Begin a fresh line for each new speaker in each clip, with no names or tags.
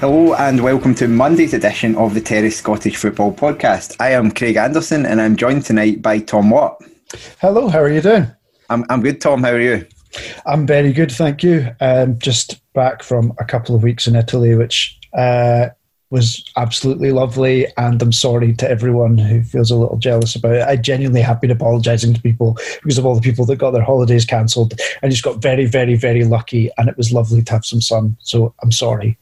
Hello and welcome to Monday's edition of the Terrace Scottish Football Podcast. I am Craig Anderson and I'm joined tonight by Tom Watt.
Hello, how are you doing?
I'm, I'm good, Tom. How are you?
I'm very good, thank you. Um, just back from a couple of weeks in Italy, which uh, was absolutely lovely. And I'm sorry to everyone who feels a little jealous about it. I genuinely have been apologising to people because of all the people that got their holidays cancelled. I just got very, very, very lucky, and it was lovely to have some sun. So I'm sorry.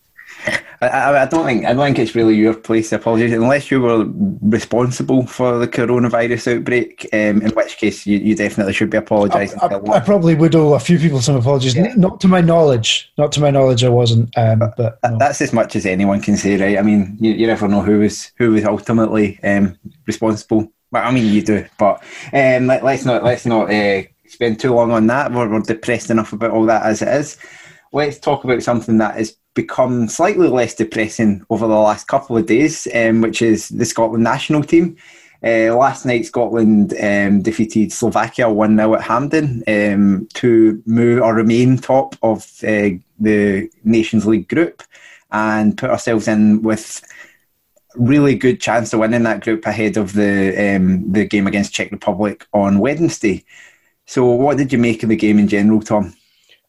I, I, don't think I don't think it's really your place to apologise unless you were responsible for the coronavirus outbreak. Um, in which case, you, you definitely should be apologising.
I, I, I, probably would owe a few people some apologies. Yeah. Not to my knowledge. Not to my knowledge, I wasn't. Um, but
no. that's as much as anyone can say, right? I mean, you, you never know who was who was ultimately um, responsible. Well, I mean, you do, but um, let, us not let's not uh, spend too long on that. We're, we're depressed enough about all that as it is. Let's talk about something that is become slightly less depressing over the last couple of days, um, which is the Scotland national team. Uh, last night, Scotland um, defeated Slovakia 1 0 at Hampden um, to move or remain top of uh, the Nations League group and put ourselves in with really good chance of winning that group ahead of the um, the game against Czech Republic on Wednesday. So, what did you make of the game in general, Tom?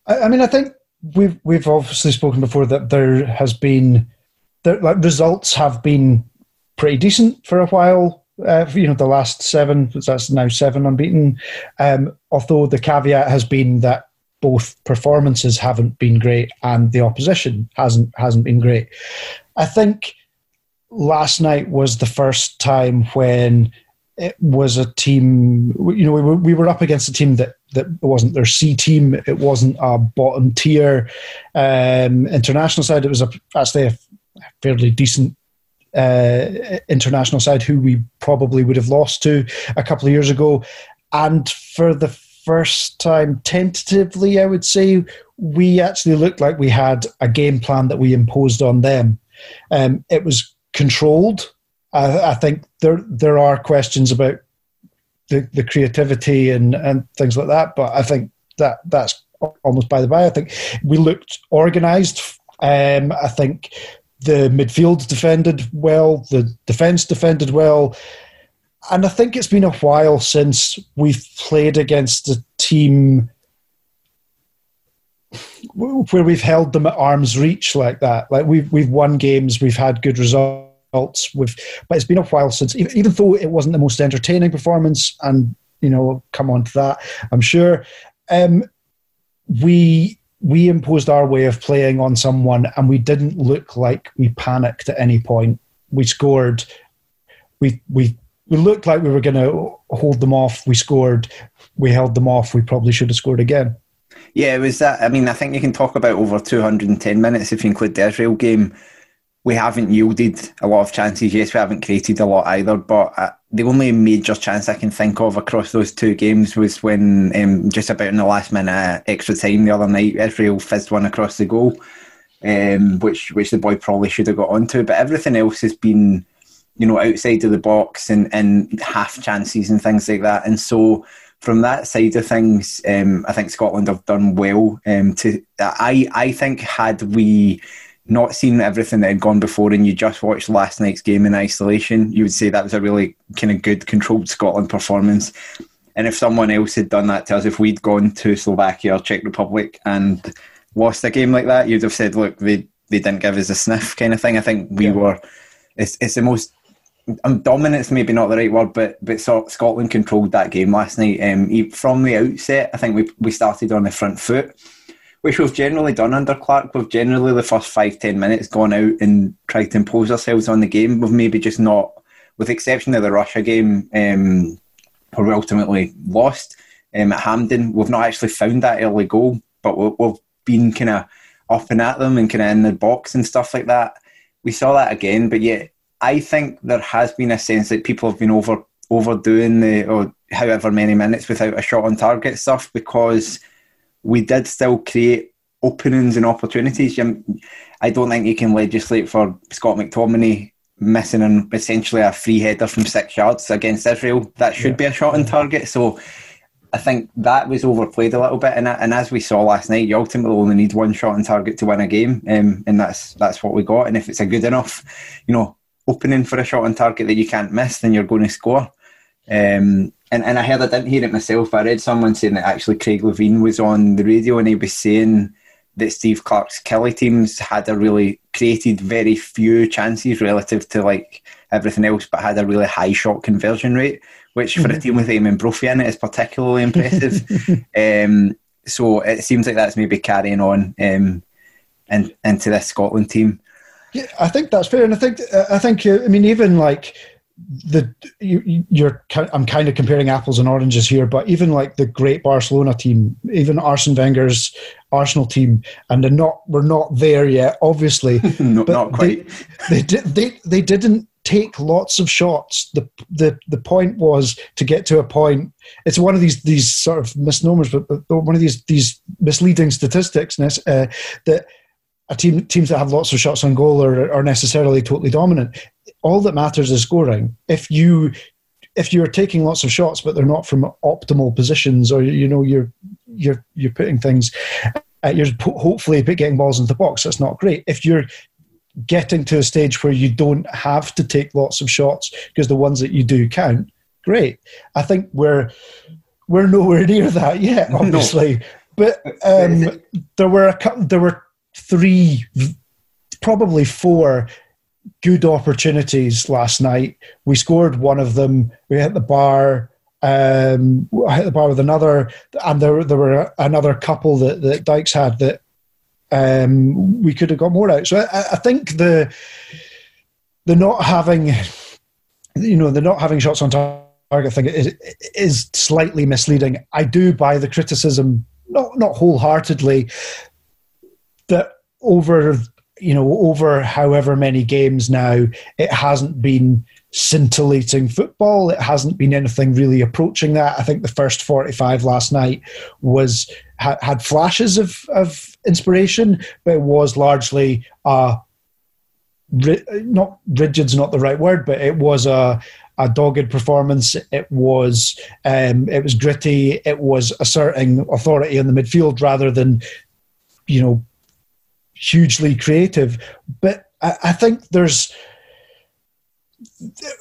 I, I mean, I think we've we've obviously spoken before that there has been the like results have been pretty decent for a while. Uh, you know, the last seven that's now seven unbeaten. Um, although the caveat has been that both performances haven't been great and the opposition hasn't hasn't been great. I think last night was the first time when it was a team. You know, we were, we were up against a team that that wasn't their C team. It wasn't a bottom tier um, international side. It was a, actually a fairly decent uh, international side who we probably would have lost to a couple of years ago. And for the first time, tentatively, I would say we actually looked like we had a game plan that we imposed on them. Um, it was controlled I, I think there there are questions about the, the creativity and, and things like that, but I think that that's almost by the by. I think we looked organised. Um, I think the midfield defended well, the defence defended well, and I think it's been a while since we've played against a team where we've held them at arm's reach like that. Like we've we've won games, we've had good results results with but it's been a while since even though it wasn't the most entertaining performance and you know come on to that i'm sure um, we we imposed our way of playing on someone and we didn't look like we panicked at any point. We scored. We we we looked like we were going to hold them off. We scored. We held them off. We probably should have scored again.
Yeah, it was that. I mean, I think you can talk about over 210 minutes if you include the Israel game. We haven't yielded a lot of chances. Yes, we haven't created a lot either, but uh, the only major chance I can think of across those two games was when um, just about in the last minute extra time the other night, Israel fizzed one across the goal, um, which which the boy probably should have got onto. But everything else has been, you know, outside of the box and, and half chances and things like that. And so from that side of things, um, I think Scotland have done well. Um, to I I think had we not seen everything that had gone before and you just watched last night's game in isolation, you would say that was a really kind of good controlled Scotland performance. And if someone else had done that to us, if we'd gone to Slovakia or Czech Republic and lost a game like that, you'd have said, look, they, they didn't give us a sniff kind of thing. I think we yeah. were, it's, it's the most, um, dominance maybe not the right word, but but so Scotland controlled that game last night. Um, from the outset, I think we we started on the front foot which we've generally done under Clarke. We've generally the first five ten minutes gone out and tried to impose ourselves on the game. We've maybe just not, with exception of the Russia game, um, where we ultimately lost um, at Hampden. We've not actually found that early goal, but we we've been kind of up and at them and kind of in the box and stuff like that. We saw that again, but yet I think there has been a sense that people have been over overdoing the or however many minutes without a shot on target stuff because we did still create openings and opportunities. I don't think you can legislate for Scott McTominay missing an, essentially a free header from six yards against Israel. That should yeah. be a shot on target. So I think that was overplayed a little bit. And, and as we saw last night, you ultimately only need one shot on target to win a game, um, and that's that's what we got. And if it's a good enough, you know, opening for a shot on target that you can't miss, then you're going to score. Um, and, and I heard, I didn't hear it myself, I read someone saying that actually Craig Levein was on the radio and he was saying that Steve Clarke's Killie teams had a really created very few chances relative to like everything else, but had a really high shot conversion rate, which for a mm-hmm. team with Eamonn Brophy in it is particularly impressive. um, so it seems like that's maybe carrying on um, in, into this Scotland team.
Yeah, I think that's fair, and I think I think uh, I mean even like the you, you're I'm kind of comparing apples and oranges here, but even like the great Barcelona team, even Arsene Wenger's Arsenal team, and they're not we're not there yet, obviously.
no, not quite.
They, they did they they didn't take lots of shots. The the the point was to get to a point. It's one of these these sort of misnomers, but, but one of these these misleading statistics uh, that a team teams that have lots of shots on goal are, are necessarily totally dominant all that matters is scoring. If you if you're taking lots of shots but they're not from optimal positions, or you know you're you're you're putting things, uh, you're hopefully getting balls into the box. That's not great. If you're getting to a stage where you don't have to take lots of shots because the ones that you do count, great. I think we're we're nowhere near that yet, obviously. No. But um, there were a there were three, probably four good opportunities last night. We scored one of them. We hit the bar. Um, I hit the bar with another, and there there were another couple that, that Dykes had that um, we could have got more out. So I, I think the the not having, you know, the not having shots on target thing is is slightly misleading. I do buy the criticism, not not wholeheartedly, that over you know, over however many games now, it hasn't been scintillating football. It hasn't been anything really approaching that. I think the first 45 last night was had flashes of, of inspiration, but it was largely ri- not rigid's not the right word, but it was a a dogged performance. It was um, it was gritty. It was asserting authority in the midfield rather than you know hugely creative. But I, I think there's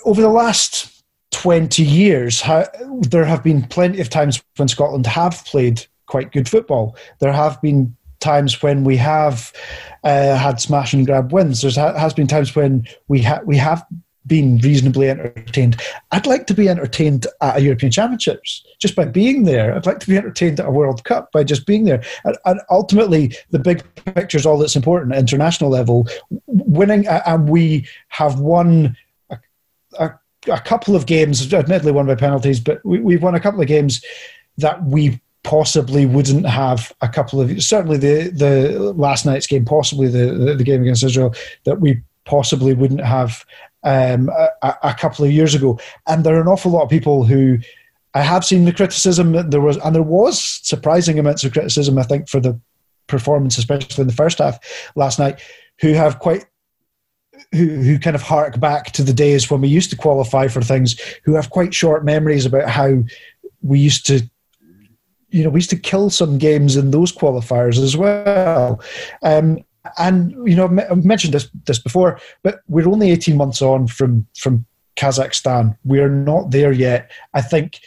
over the last 20 years, how, there have been plenty of times when Scotland have played quite good football. There have been times when we have uh, had smash and grab wins. There ha- has been times when we ha- we have been reasonably entertained. I'd like to be entertained at a European Championships just by being there. I'd like to be entertained at a World Cup by just being there. And, and ultimately, the big picture is all that's important at international level. Winning, and we have won a, a, a couple of games, admittedly won by penalties, but we, we've won a couple of games that we possibly wouldn't have a couple of certainly the the last night's game, possibly the the, the game against Israel that we possibly wouldn't have um, a, a, couple of years ago. And there are an awful lot of people who I have seen the criticism that there was, and there was surprising amounts of criticism, I think, for the performance, especially in the first half last night, who have quite. Who, who kind of hark back to the days when we used to qualify for things, who have quite short memories about how we used to you know, we used to kill some games in those qualifiers as well. Um, and you know, I've mentioned this this before, but we're only eighteen months on from from Kazakhstan. We're not there yet. I think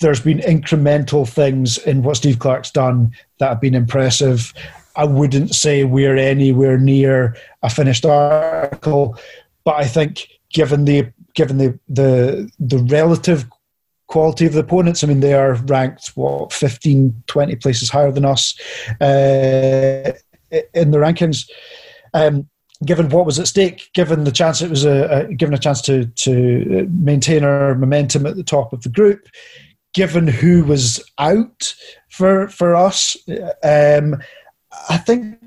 there's been incremental things in what Steve Clarke's done that have been impressive. I wouldn't say we're anywhere near a finished article, but I think given the given the the the relative quality of the opponents. I mean, they are ranked, what, 15, 20 places higher than us uh, in the rankings. Um, given what was at stake, given the chance it was a, a, given a chance to to maintain our momentum at the top of the group, given who was out for for us, um, I think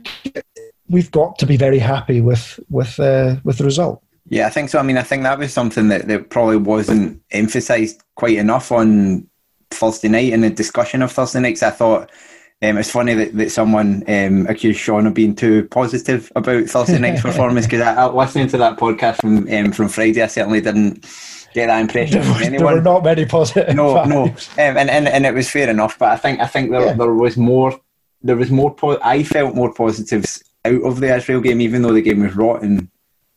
we've got to be very happy with with uh, with the result.
Yeah, I think so. I mean, I think that was something that, that probably wasn't emphasised quite enough on Thursday night in the discussion of Thursday nights. I thought um, it's funny that, that someone um, accused Sean of being too positive about Thursday night's performance because I, I, listening to that podcast from um, from Friday, I certainly didn't get that impression
from anyone. There were not many positive.
No, vibes. no, um, and, and and it was fair enough. But I think I think there, yeah. there was more. There was more. Po- I felt more positives out of the Israel game, even though the game was rotten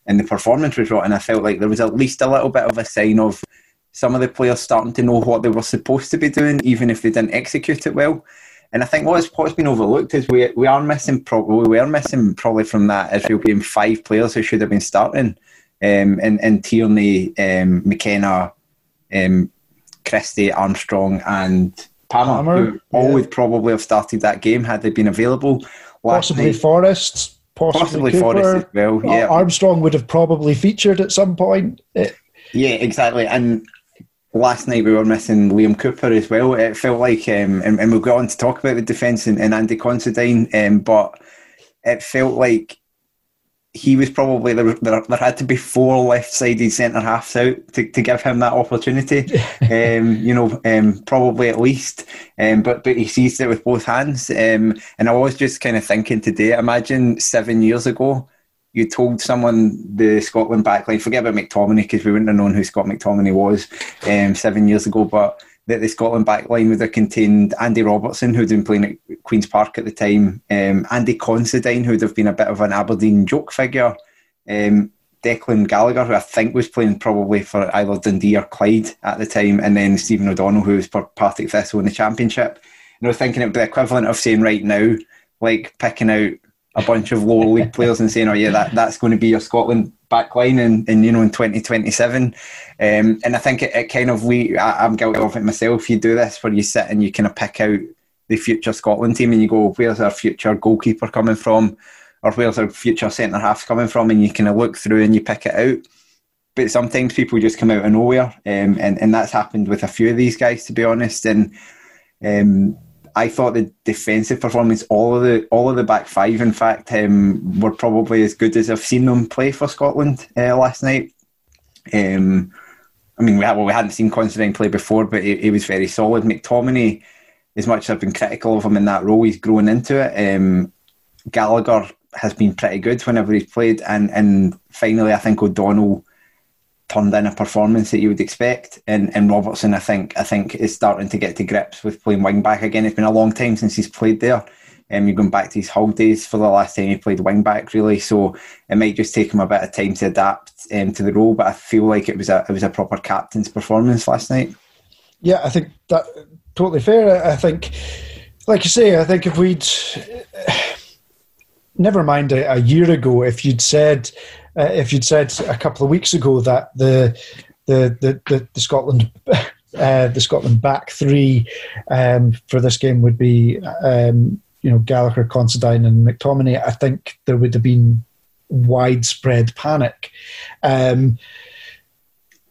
and the performance was rotten. I felt like there was at least a little bit of a sign of some of the players starting to know what they were supposed to be doing, even if they didn't execute it well. And I think what's what's been overlooked is we we are missing probably we are missing probably from that Israel game five players who should have been starting, um, and and Tierney, um, McKenna, um, Christie, Armstrong, and Palmer, Palmer who yeah. all would probably have started that game had they been available.
Possibly night. Forrest possibly, possibly
Forrest as well. Yeah,
Armstrong would have probably featured at some point.
It, yeah, exactly. And last night we were missing Liam Cooper as well. It felt like, um, and, and, we'll go on to talk about the defence and, and, Andy Considine, um, but it felt like he was probably there, there, there had to be four left-sided centre halves out to, to give him that opportunity. um, you know, um, probably at least. Um, but but he seized it with both hands. Um, and I was just kind of thinking today. Imagine seven years ago, you told someone the Scotland backline. Forget about McTominay because we wouldn't have known who Scott McTominay was um, seven years ago. But that the Scotland backline would have contained Andy Robertson, who'd been playing at Queen's Park at the time, um, Andy Considine, who'd have been a bit of an Aberdeen joke figure, um, Declan Gallagher, who I think was playing probably for either Dundee or Clyde at the time, and then Stephen O'Donnell, who was for Partick Thistle in the Championship. And I was thinking it would be equivalent of saying right now, like picking out a bunch of lower league players and saying, "Oh yeah, that, that's going to be your Scotland backline in, in you know in 2027." Um, and I think it, it kind of we I, am guilty of it myself. You do this where you sit and you kind of pick out the future Scotland team and you go, "Where's our future goalkeeper coming from?" Or where's our future centre half coming from? And you kind of look through and you pick it out. But sometimes people just come out of nowhere, um, and and that's happened with a few of these guys, to be honest. And um, I thought the defensive performance, all of the all of the back five, in fact, um, were probably as good as I've seen them play for Scotland uh, last night. Um, I mean, we, had, well, we hadn't seen Considine play before, but he, he, was very solid. McTominay, as much as I've been critical of him in that role, he's grown into it. Um, Gallagher has been pretty good whenever he's played, and and finally, I think O'Donnell turned in a performance that you would expect. And, and Robertson, I think, I think is starting to get to grips with playing wing back again. It's been a long time since he's played there. Um, you're going back to his Hull days for the last time he played wing back, really. So it might just take him a bit of time to adapt um, to the role. But I feel like it was a it was a proper captain's performance last night.
Yeah, I think that totally fair. I think, like you say, I think if we'd never mind a, a year ago, if you'd said uh, if you'd said a couple of weeks ago that the the the, the, the Scotland uh, the Scotland back three um, for this game would be um, you know Gallagher, Considine, and McTominay, I think there would have been widespread panic. Um,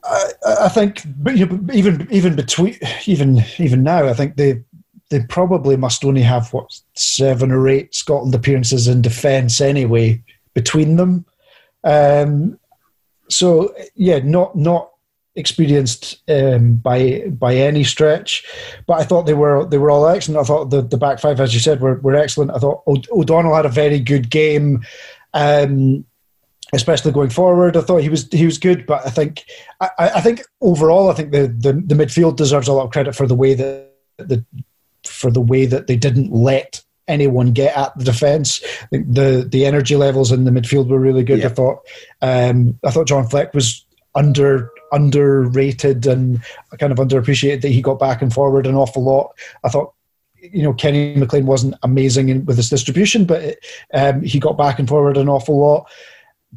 I, I, think, you know, even even between even even now, I think they they probably must only have what seven or eight Scotland appearances in defence anyway between them. Um, so yeah, not not experienced um, by by any stretch. But I thought they were they were all excellent. I thought the, the back five, as you said, were, were excellent. I thought O'Donnell had a very good game, um, especially going forward. I thought he was he was good, but I think I, I think overall, I think the, the, the midfield deserves a lot of credit for the way that the for the way that they didn't let anyone get at the defence. The the energy levels in the midfield were really good. Yeah. I thought um, I thought John Fleck was under underrated and kind of underappreciated that he got back and forward an awful lot. I thought you know Kenny McLean wasn't amazing in, with his distribution, but it, um, he got back and forward an awful lot.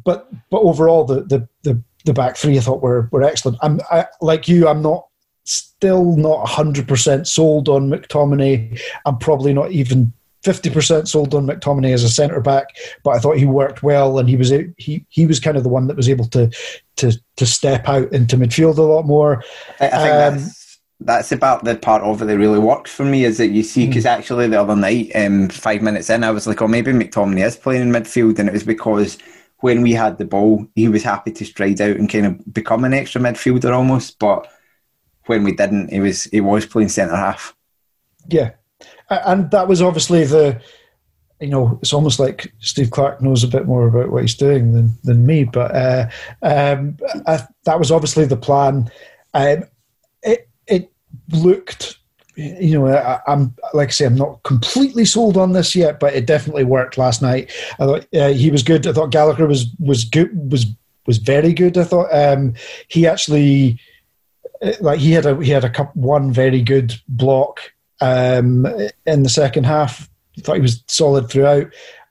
But but overall, the the the, the back three I thought were were excellent. I'm I, like you. I'm not still not hundred percent sold on McTominay. I'm probably not even 50% sold on McTominay as a centre back, but I thought he worked well and he was he he was kind of the one that was able to to to step out into midfield a lot more.
I, I think um, that's that's about the part of it that really worked for me is that you see because hmm. actually the other night, um, five minutes in, I was like, oh, maybe McTominay is playing in midfield, and it was because when we had the ball, he was happy to stride out and kind of become an extra midfielder almost, but when we didn't, he was he was playing centre half.
Yeah, and that was obviously the you know, it's almost like Steve Clarke knows a bit more about what he's doing than, than me. But uh, um, I, that was obviously the plan. Um, it it looked, you know, I, am like I say, I'm not completely sold on this yet, but it definitely worked last night. I thought uh, he was good. I thought Gallagher was was good was was very good. I thought um, he actually uh, like he had a he had a one very good block um, in the second half. Thought he was solid throughout,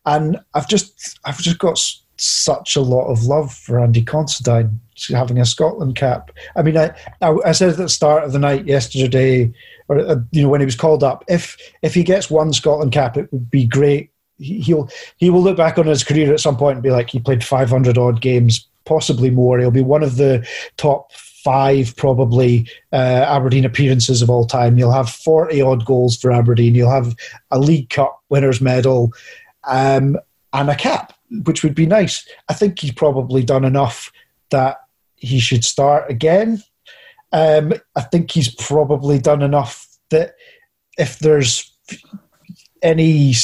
and I've just I've just got such a lot of love for Andy Considine having a Scotland cap. I mean, I, I, I said at the start of the night yesterday, or uh, you know when he was called up, if if he gets one Scotland cap, it would be great. He, he'll he will look back on his career at some point and be like, he played 500 odd games, possibly more. He'll be one of the top five probably uh, Aberdeen appearances of all time. You'll have 40 odd goals for Aberdeen. You'll have a League Cup winners medal um, and a cap, which would be nice. I think he's probably done enough that he should start again. Um, I think he's probably done enough that if there's any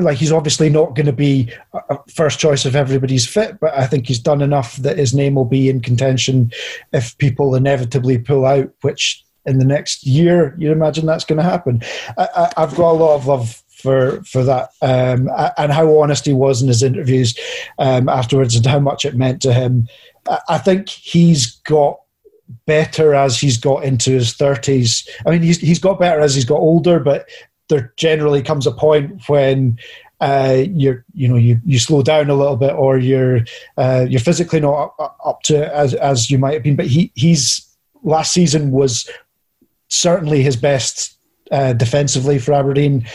like he's obviously not going to be a first choice if everybody's fit, but I think he's done enough that his name will be in contention if people inevitably pull out, which in the next year you imagine that's going to happen. I, have got a lot of love for for that um, and how honest he was in his interviews um, afterwards and how much it meant to him. I think he's got better as he's got into his 30s. I mean, he's, he's got better as he's got older, but there generally comes a point when uh, you're you know you, you slow down a little bit or you're uh, you're physically not up, up to as as you might have been. But he he's last season was certainly his best uh, defensively for Aberdeen.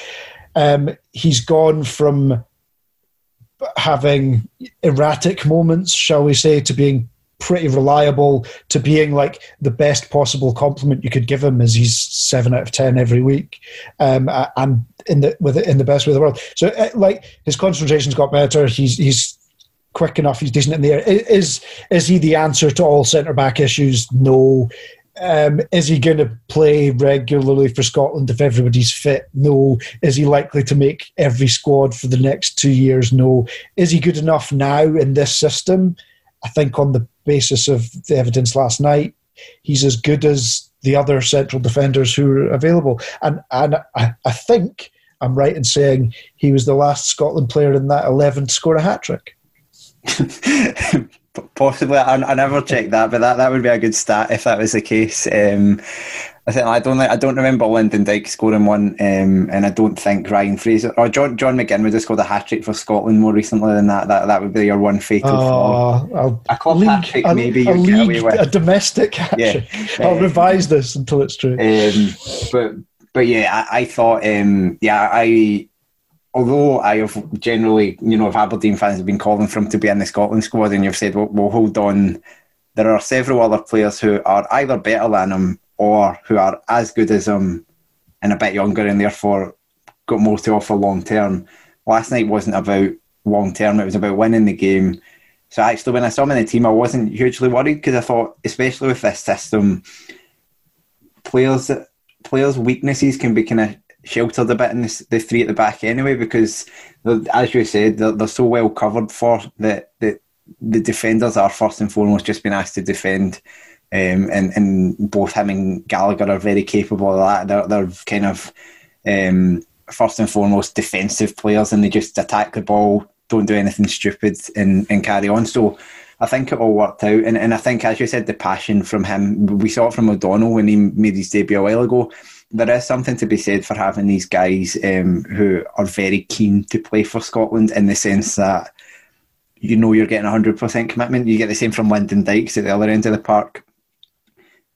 Um, he's gone from having erratic moments, shall we say, to being pretty reliable to being like the best possible compliment you could give him is he's seven out of ten every week um, and in the with in the best way of the world so uh, like his concentration's got better he's he's quick enough he's decent in the air is is he the answer to all centre back issues no um, is he going to play regularly for Scotland if everybody's fit? No. Is he likely to make every squad for the next two years? No. Is he good enough now in this system? I think on the basis of the evidence last night, he's as good as the other central defenders who are available. And and I, I think I'm right in saying he was the last Scotland player in that 11 to score a hat trick.
Possibly, I, I, never checked that, but that, that would be a good stat if that was the case. Um, I think I don't. I don't remember Lyndon Dykes scoring one, um, and I don't think Ryan Fraser or John John McGinn would have scored a hat trick for Scotland more recently than that. That that would be your one fatal
uh,
flaw. A club hat trick, maybe
a, league, a domestic hat yeah. trick. I'll um, revise this until it's true.
Um, but but yeah, I, I thought um, yeah I although I have generally, you know, if Aberdeen fans have been calling for him to be in the Scotland squad, and you've said, well, well, hold on, there are several other players who are either better than him or who are as good as him and a bit younger and therefore got more to offer long term. Last night wasn't about long term, it was about winning the game. So actually, when I saw him in the team, I wasn't hugely worried because I thought, especially with this system, players players' weaknesses can be kind of sheltered a bit in the, the three at the back anyway because, as you said, they're, they're so well covered for that the, the defenders are first and foremost just being asked to defend um, and, and both him and Gallagher are very capable of that. They're, they're kind of um, first and foremost defensive players, and they just attack the ball, don't do anything stupid, and, and carry on. So I think it all worked out, and, and I think, as you said, the passion from him. We saw it from O'Donnell when he made his debut a while ago. There is something to be said for having these guys um, who are very keen to play for Scotland in the sense that you know you're getting 100% commitment. You get the same from Lyndon Dykes at the other end of the park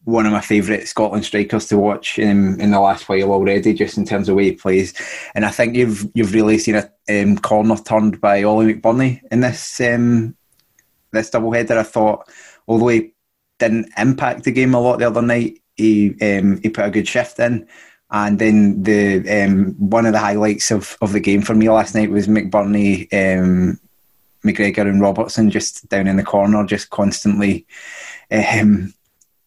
one of my favourite Scotland strikers to watch in, in the last while already, just in terms of way he plays. And I think you've you've really seen a um, corner turned by Ollie McBurnie in this um, this double header. I thought, although he didn't impact the game a lot the other night, he um, he put a good shift in. And then the um, one of the highlights of, of the game for me last night was McBurnie, um, McGregor, and Robertson just down in the corner, just constantly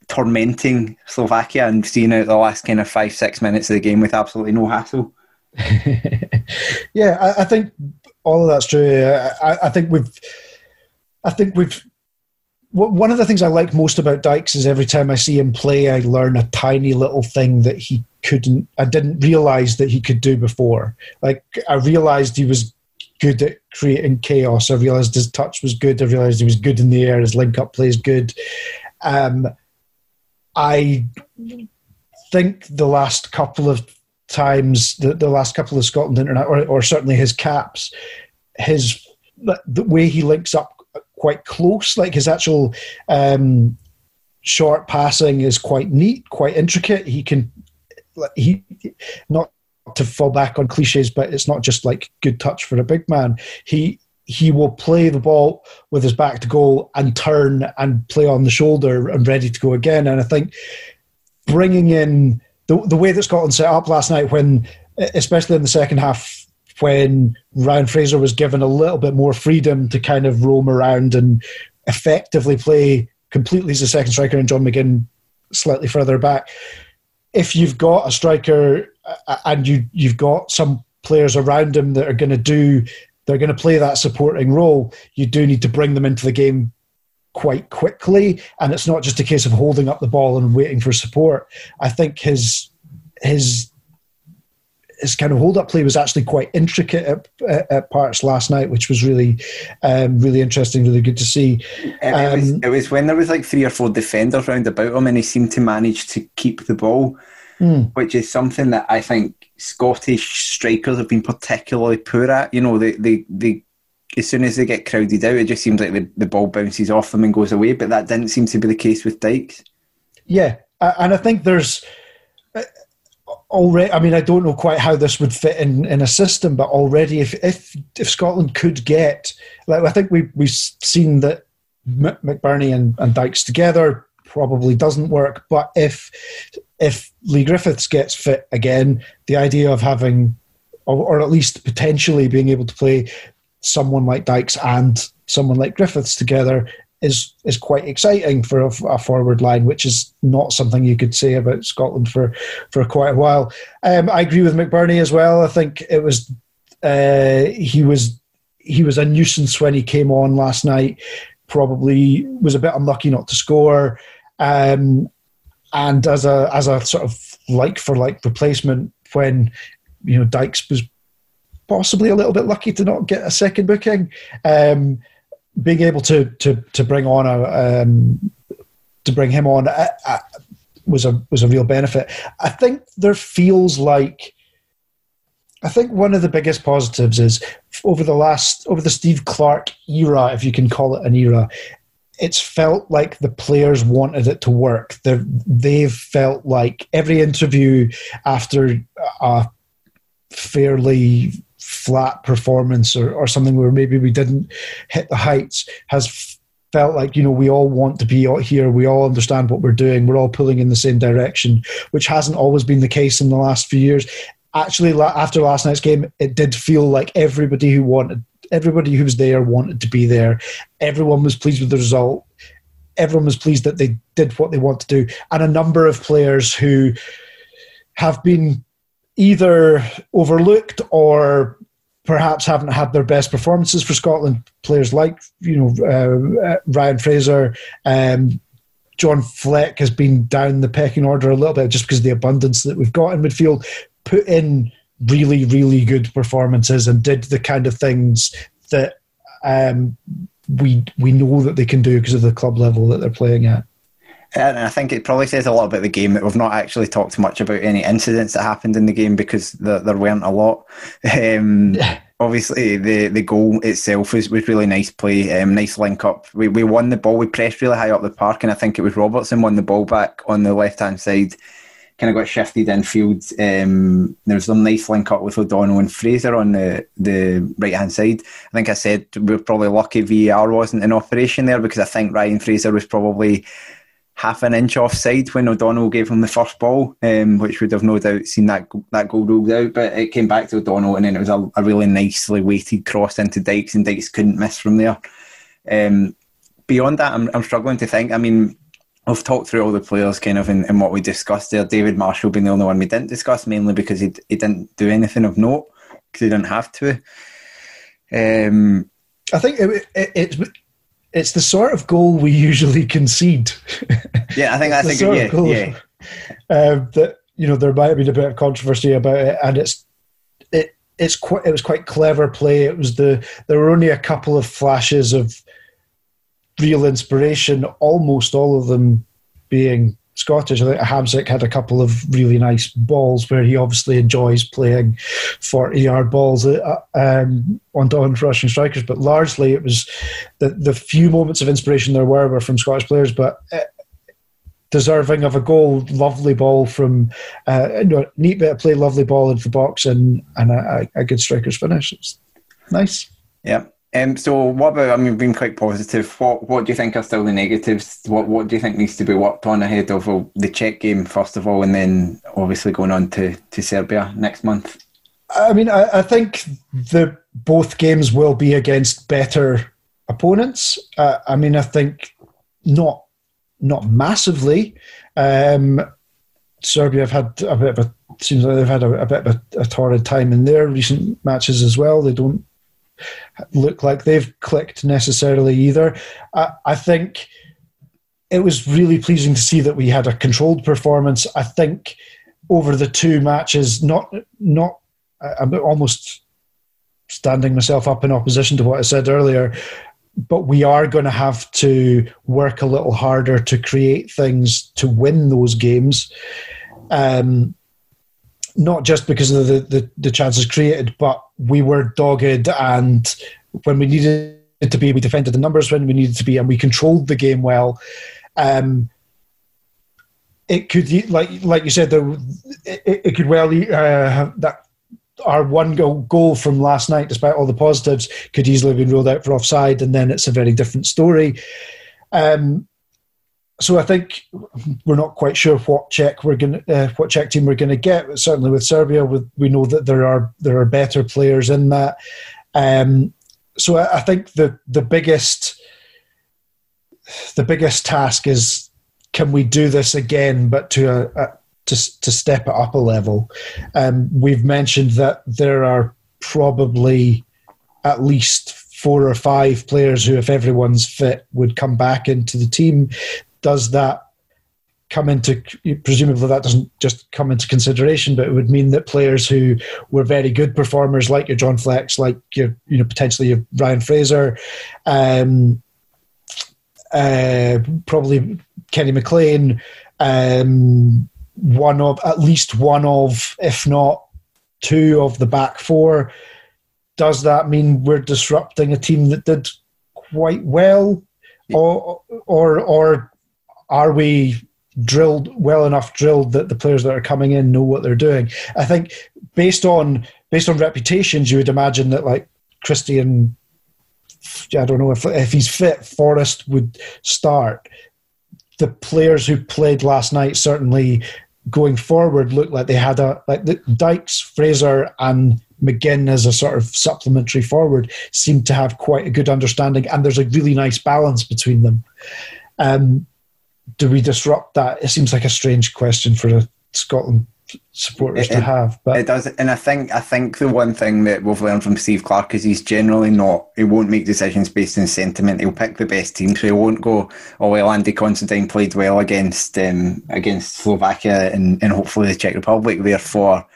tormenting Slovakia and seeing out the last kind of five six minutes of the game with absolutely no hassle.
yeah, I, I, think all of that's true. I, I, think we've, I think we've. One of the things I like most about Dykes is every time I see him play, I learn a tiny little thing that he couldn't. I didn't realize that he could do before. Like I realized he was good at creating chaos. I realized his touch was good. I realized he was good in the air. His link up play is good. Um, I think the last couple of times, the, the last couple of Scotland internet, or, or certainly his caps, his the way he links up quite close, like his actual um, short passing is quite neat, quite intricate. He can he not to fall back on cliches, but it's not just like good touch for a big man. He he will play the ball with his back to goal and turn and play on the shoulder and ready to go again. And I think bringing in the, the way that Scotland set up last night, when especially in the second half, when Ryan Fraser was given a little bit more freedom to kind of roam around and effectively play completely as a second striker and John McGinn slightly further back. If you've got a striker uh, and you you've got some players around him that are going to do they're going to play that supporting role, you do need to bring them into the game quite quickly. And it's not just a case of holding up the ball and waiting for support. I think his his his kind of hold up play was actually quite intricate at, at, at parts last night, which was really, um, really interesting, really good to see.
Um, it, was, um, it, was, when there was like three or four defenders round about him, and he seemed to manage to keep the ball, mm. which is something that I think Scottish strikers have been particularly poor at. You know, they, they, they as soon as they get crowded out, it just seems like the, the ball bounces off them and goes away. But that didn't seem to be the case with Dykes.
Yeah, and I think there's uh, already. I mean, I don't know quite how this would fit in, in a system, but already, if if if Scotland could get, like I think we we've seen that McBurnie and, and Dykes together probably doesn't work. But if if Leigh Griffiths gets fit again, the idea of having, or, or, at least potentially being able to play someone like Dykes and someone like Griffiths together is is quite exciting for a, a forward line, which is not something you could say about Scotland for for quite a while. Um, I agree with McBurnie as well. I think it was uh, he was he was a nuisance when he came on last night. Probably was a bit unlucky not to score. Um, and as a as a sort of like for like replacement when you know Dykes was possibly a little bit lucky to not get a second booking. Um, being able to to to bring on a um, to bring him on, uh, uh, was a was a real benefit. I think there feels like I think one of the biggest positives is over the last over the Steve Clarke era, if you can call it an era, it's felt like the players wanted it to work. They're, they've felt like every interview after a fairly flat performance or, or something where maybe we didn't hit the heights has felt like you know we all want to be here. We all understand what we're doing. We're all pulling in the same direction which hasn't always been the case in the last few years. Actually after last night's game it did feel like everybody who wanted everybody who was there wanted to be there everyone was pleased with the result everyone was pleased that they did what they want to do and a number of players who have been either overlooked or perhaps haven't had their best performances for Scotland. Players like you know uh, uh, Ryan Fraser, um, John Fleck has been down the pecking order a little bit just because of the abundance that we've got in midfield. Put in really really good performances and did the kind of things that um, we we know that they can do because of the club level that they're playing at.
And I think it probably says a lot about the game that we've not actually talked much about any incidents that happened in the game because there, there weren't a lot. Um, obviously, the, the goal itself was, was really nice play, um, nice link up. We, we won the ball, we pressed really high up the park, and I think it was Robertson won the ball back on the left hand side. Kind of got shifted infield. Um, there was some nice link up with O'Donnell and Fraser on the, the right hand side. I think I said we are probably lucky VAR wasn't in operation there because I think Ryan Fraser was probably half an inch offside when O'Donnell gave him the first ball, um, which would have no doubt seen that that goal ruled out. But it came back to O'Donnell, and then it was a, a really nicely weighted cross into Dykes, and Dykes couldn't miss from there. Um, beyond that, I'm, I'm struggling to think. I mean, I've talked through all the players kind of in, in, what we discussed there. David Marshall being the only one we didn't discuss, mainly because he he didn't do anything of note because he didn't have to. Um,
I think it, it, it's it's the sort of goal we usually concede.
Yeah, I think I think yeah, goal, yeah.
Uh, that you know there might have been a bit of controversy about it, and it's it it's quite it was quite clever play. It was the there were only a couple of flashes of real inspiration, almost all of them being Scottish. I think Hamsik had a couple of really nice balls where he obviously enjoys playing 40 yard balls uh, um, on, on Russian strikers, but largely it was the, the few moments of inspiration there were were from Scottish players, but uh, deserving of a goal, lovely ball from uh, neat bit of play, lovely ball into the box, and, and a, a good striker's finish. It's nice.
Yeah. Um, so what about? I mean, been quite positive. What What do you think are still the negatives? What What do you think needs to be worked on ahead of well, the Czech game first of all, and then obviously going on to to Serbia next month?
I mean, I, I think the both games will be against better opponents. Uh, I mean, I think not not massively. Um, Serbia have had a bit of a seems like they've had a, a bit of a, a torrid time in their recent matches as well. They don't look like they've clicked necessarily either. I, I think it was really pleasing to see that we had a controlled performance. I think over the two matches, not not I'm almost standing myself up in opposition to what I said earlier, but we are going to have to work a little harder to create things to win those games. Um, not just because of the, the, the chances created, but we were dogged and when we needed to be, we defended the numbers when we needed to be, and we controlled the game well. Um, it could, like like you said, though, it, it could well uh, that our one goal, goal from last night, despite all the positives, could easily have been ruled out for offside, and then it's a very different story. Um, so I think we're not quite sure what Czech we're going uh, what Czech team we're going to get. Certainly with Serbia, with, we know that there are there are better players in that. Um, so I, I, think the the biggest the biggest task is can we do this again, but to a, a to to step it up a level. Um, we've mentioned that there are probably at least four or five players who, if everyone's fit, would come back into the team does that come into presumably that doesn't just come into consideration, but it would mean that players who were very good performers, like your John Flex, like your you know potentially your Ryan Fraser, um, uh, probably Kenny McLean, um, one of at least one of, if not two of the back four. Does that mean we're disrupting a team that did quite well, or or or are we drilled well enough drilled that the players that are coming in know what they're doing? I think based on based on reputations, you would imagine that like Christian, I don't know if if he's fit, Forrest would start. The players who played last night certainly going forward looked like they had a like the Dykes, Fraser, and McGinn as a sort of supplementary forward seemed to have quite a good understanding, and there's a really nice balance between them. Um, do we disrupt that? It seems like a strange question for a Scotland supporters
it,
to have.
But it does, and I think I think the one thing that we've learned from Steve Clarke is he's generally not. He won't make decisions based on sentiment. He'll pick the best team, so he won't go. Oh well, Andy Considine played well against um, against Slovakia and, and hopefully the Czech Republic. Therefore,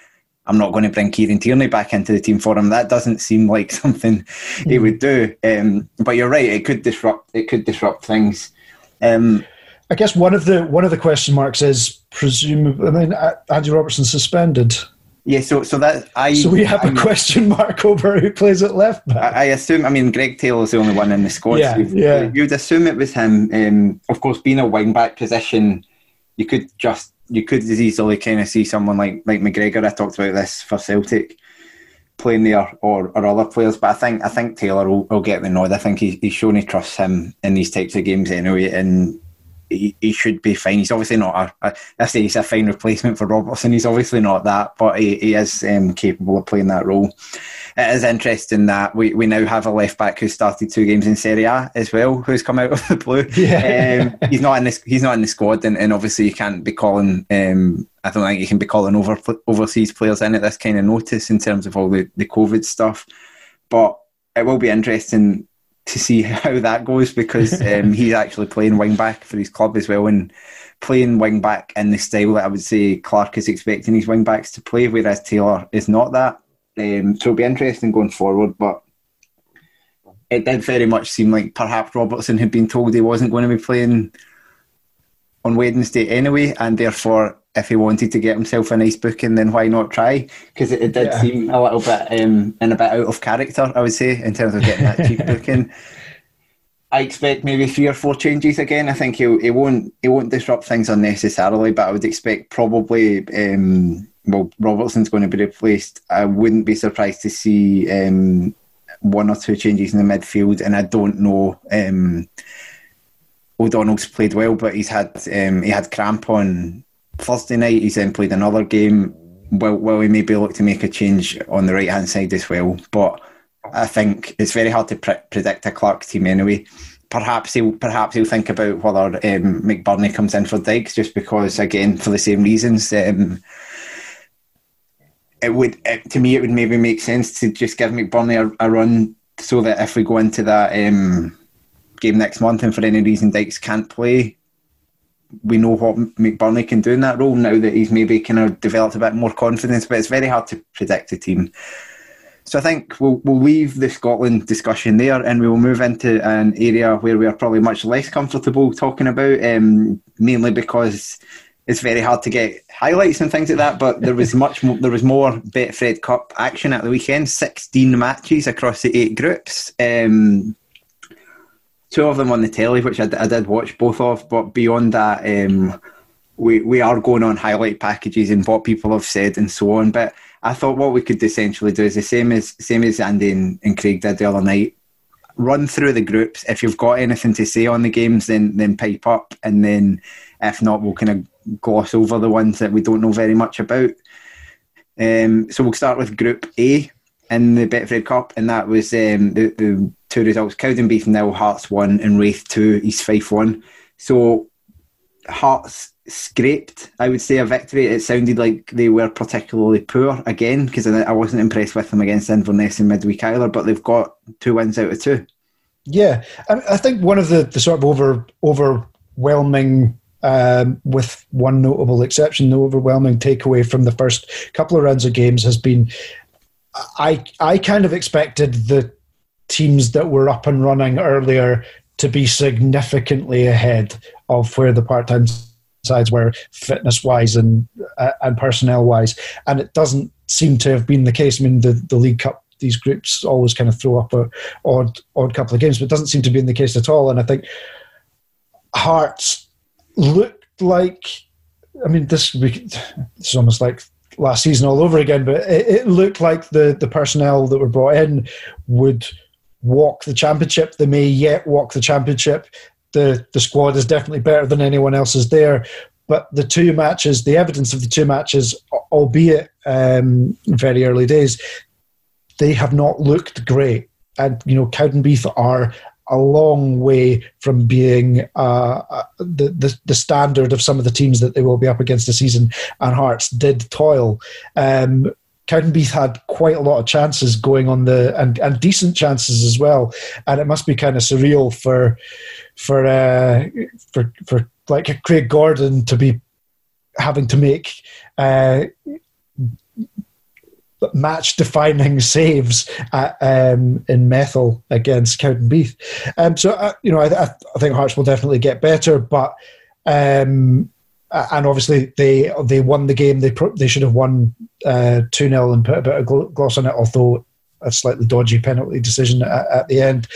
I'm not going to bring Kieran Tierney back into the team for him. That doesn't seem like something mm. he hmm. would do. Um, but you're right; it could disrupt. It could disrupt things. Um,
I guess one of the one of the question marks is presumably. I mean, Andy Robertson suspended.
Yeah, so so that I
so we have I, a question mark over who plays at left back.
I, I, assume. I mean, Greg Taylor's the only one in the squad.
Yeah, so yeah.
You'd assume it was him. Um, of course, being a wing back position, you could just you could as easily kind of see someone like like McGregor. I talked about this for Celtic playing there, or, or other players. But I think I think Taylor will, will get the nod. I think he, he's shown he trusts him in these types of games anyway, and he, he should be fine. He's obviously not a, a, I say he's a fine replacement for Robertson. He's obviously not that, but he, he is um, capable of playing that role. It is interesting that we, we now have a left back who started two games in Serie A as well, who's come out of the blue.
Yeah.
Um, he's not in this. He's not in the squad, and, and obviously you can't be calling. Um, I don't think you can be calling over overseas players in at this kind of notice in terms of all the, the COVID stuff. But it will be interesting to see how that goes because um, he's actually playing wing back for his club as well and playing wing back in the style that I would say Clarke is expecting his wing backs to play, whereas Taylor is not that. Um, so it'll be interesting going forward, but it did very much seem like perhaps Robertson had been told he wasn't going to be playing on Wednesday anyway, and therefore if he wanted to get himself a nice booking, then why not try? Because it, it, did yeah. seem a little bit um, and a bit out of character, I would say, in terms of getting that cheap booking. I expect maybe three or four changes again. I think he he won't he won't disrupt things unnecessarily, but I would expect probably um, well Robertson's going to be replaced. I wouldn't be surprised to see um, one or two changes in the midfield, and I don't know. Um, O'Donnell's played well, but he's had um, he had cramp on Thursday night, he's then played another game. Well, well, he maybe look to make a change on the right hand side as well. But I think it's very hard to pre- predict a Clarke team anyway. Perhaps he'll perhaps he'll think about whether um, McBurnie comes in for Dykes, just because again for the same reasons. Um, it would it, to me it would maybe make sense to just give McBurnie a, a run so that if we go into that um, game next month and for any reason Dykes can't play, we know what McBurnie can do in that role now that he's maybe kind of developed a bit more confidence. But it's very hard to predict a team. So I think we'll we'll leave the Scotland discussion there, and we will move into an area where we are probably much less comfortable talking about, um, mainly because it's very hard to get highlights and things like that. But there was much more, there was more Betfred Cup action at the weekend. Sixteen matches across the eight groups. Um, two of them on the telly, which I, I did watch both of. But beyond that, um, we we are going on highlight packages and what people have said and so on. But I thought what we could essentially do is the same as same as Andy and, and Craig did the other night. Run through the groups. If you've got anything to say on the games, then then pipe up, and then if not, we'll kind of gloss over the ones that we don't know very much about. Um, so we'll start with Group A in the Betfred Cup, and that was um, the, the two results: Cowdenbeath nil, Hearts one, and Raith two, East Fife one. So Hearts scraped, I would say, a victory. It sounded like they were particularly poor again because I wasn't impressed with them against Inverness in midweek either. But they've got two wins out of two.
Yeah, I, think one of the, the sort of over overwhelming um, with one notable exception, the overwhelming takeaway from the first couple of rounds of games has been I I kind of expected the teams that were up and running earlier to be significantly ahead of where the part-time sides were fitness wise and uh, and personnel wise, and it doesn't seem to have been the case. I mean, the, the League Cup these groups always kind of throw up a odd odd couple of games, but it doesn't seem to be in the case at all. And I think Hearts looked like, I mean, this week it's almost like last season all over again, but it, it looked like the the personnel that were brought in would walk the championship. They may yet walk the championship. The the squad is definitely better than anyone else's there. But the two matches, the evidence of the two matches, albeit um, very early days, they have not looked great. And you know, Cowdenbeath are a long way from being uh, uh, the, the, the standard of some of the teams that they will be up against this season. And Hearts did toil. Um, Cowdenbeath had quite a lot of chances going on the and, and decent chances as well, and it must be kind of surreal for for uh, for for like Craig Gordon to be having to make uh, match defining saves at, um, in Methil against Cowdenbeath. Um, so, uh, you know, I, I, think Hearts will definitely get better, but. Um, and obviously they they won the game. They pro- they should have won uh, two uh, 0 and put a bit of gloss on it. Although a slightly dodgy penalty decision at, at, the end,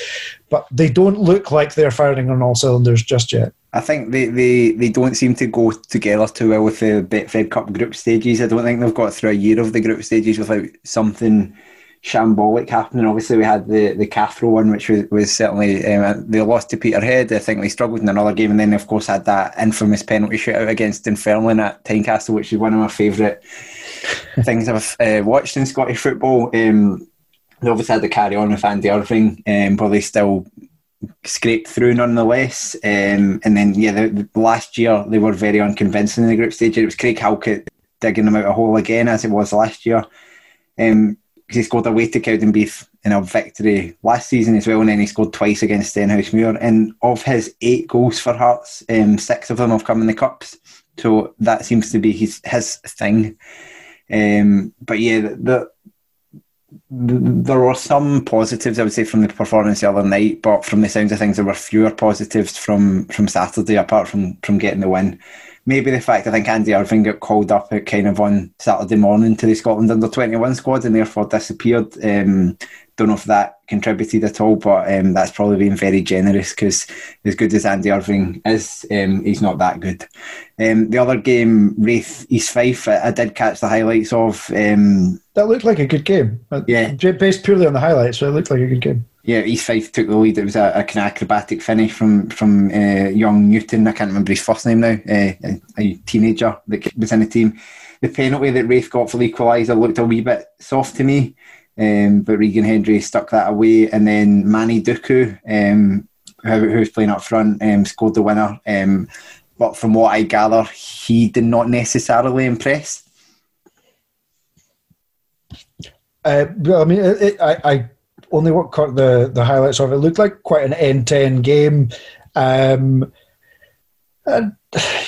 but they don't look like they're firing on all cylinders just yet.
I think they, they, they don't seem to go together too well with the Betfred Cup group stages. I don't think they've got through a year of the group stages without something shambolic happening. Obviously, we had the the Cathro one, which was, was certainly um, they lost to Peterhead. I think they struggled in another game, and then of course had that infamous penalty shootout against Dunfermline at Tynecastle, which is one of my favourite things I've uh, watched in Scottish football. Um, they obviously had to carry on with Andy Irving, um, but they still scraped through nonetheless. Um, and then, yeah, the, the, last year they were very unconvincing in the group stage. It was Craig Halkett digging them out a hole again, as it was last year. Um, he scored away to Cowdenbeath in a victory last season as well, and then he scored twice against Stenhousemuir. And of his eight goals for Hearts, um, six of them have come in the cups. So that seems to be his his thing. Um, but yeah, the, there were some positives, I would say, from the performance the other night, but from the sounds of things, there were fewer positives from from Saturday, apart from from getting the win. Maybe the fact I think Andy Irving got called up at kind of on Saturday morning to the Scotland under twenty one squad and therefore disappeared. Um, don't know if that contributed at all, but um, that's probably been very generous because as good as Andy Irving is, um, he's not that good. Um, the other game, Raith East Fife, I, I did catch the highlights of. Um,
that looked like a good game. Uh,
yeah,
based purely on the highlights, so it looked like a good game.
Yeah, East Fife took the lead. It was a, a kind of acrobatic finish from from uh, young Newton. I can't remember his first name now. Uh, a, a teenager that was in the team. The penalty that Raith got for the equaliser looked a wee bit soft to me. Um, but Regan Hendry stuck that away, and then Manny Duku, um, who, who was playing up front, um, scored the winner. Um, but from what I gather, he did not necessarily impress.
Uh, I mean, it, it, I, I, only what caught the, the highlights of it. it looked like quite an end to end game. Um, and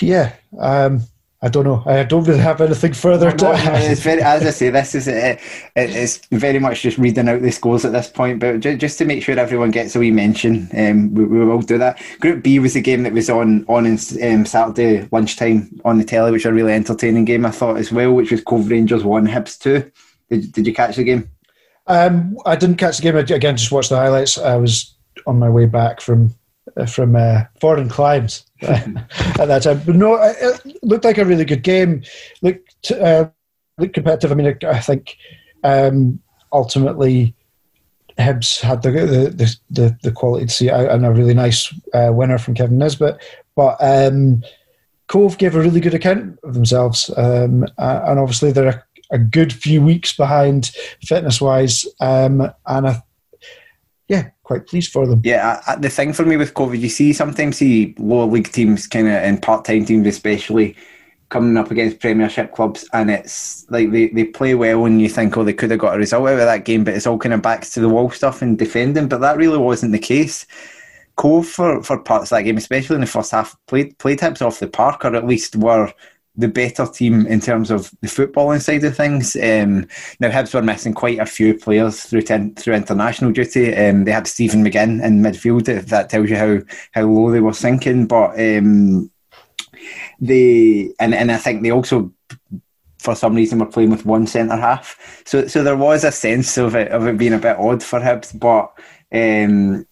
yeah, um, I don't know. I don't really have anything further to
add. It's very, as I say, this is it, it's very much just reading out the scores at this point. But just to make sure everyone gets a wee mention, um, we, we, will do that. Group B was the game that was on on um, Saturday lunchtime on the telly, which was a really entertaining game I thought as well, which was Cove Rangers one, Hibs two. Did Did you catch the game?
Um, I didn't catch the game again. Just watched the highlights. I was on my way back from uh, from uh, foreign climes at that time. But no, it looked like a really good game. Looked uh, looked competitive. I mean, I think um, ultimately Hibs had the the, the, the quality to see out and a really nice uh, winner from Kevin Nisbet. But um, Cove gave a really good account of themselves, um, and obviously they're a, a, good few weeks behind fitness wise. Um, and I yeah, quite pleased for them.
Yeah, I, the thing for me with COVID, you see sometimes see lower league teams, kind of and part time teams especially, coming up against Premiership clubs, and it's like they, they play well, and you think, oh, they could have got a result out of that game, but it's all kind of backs to the wall stuff and defending. But that really wasn't the case. Cove for, for parts of that game, especially in the first half, played played Hibs off the park, or at least were the better team in terms of the footballing side of things. Um, now Hibs were missing quite a few players through through international duty. Um, they had Stephen McGinn in midfield. If that tells you how how low they were sinking, but. Um, they and and I think they also for some reason were playing with one centre half. So so there was a sense of it of it being a bit odd for Hibs, but um,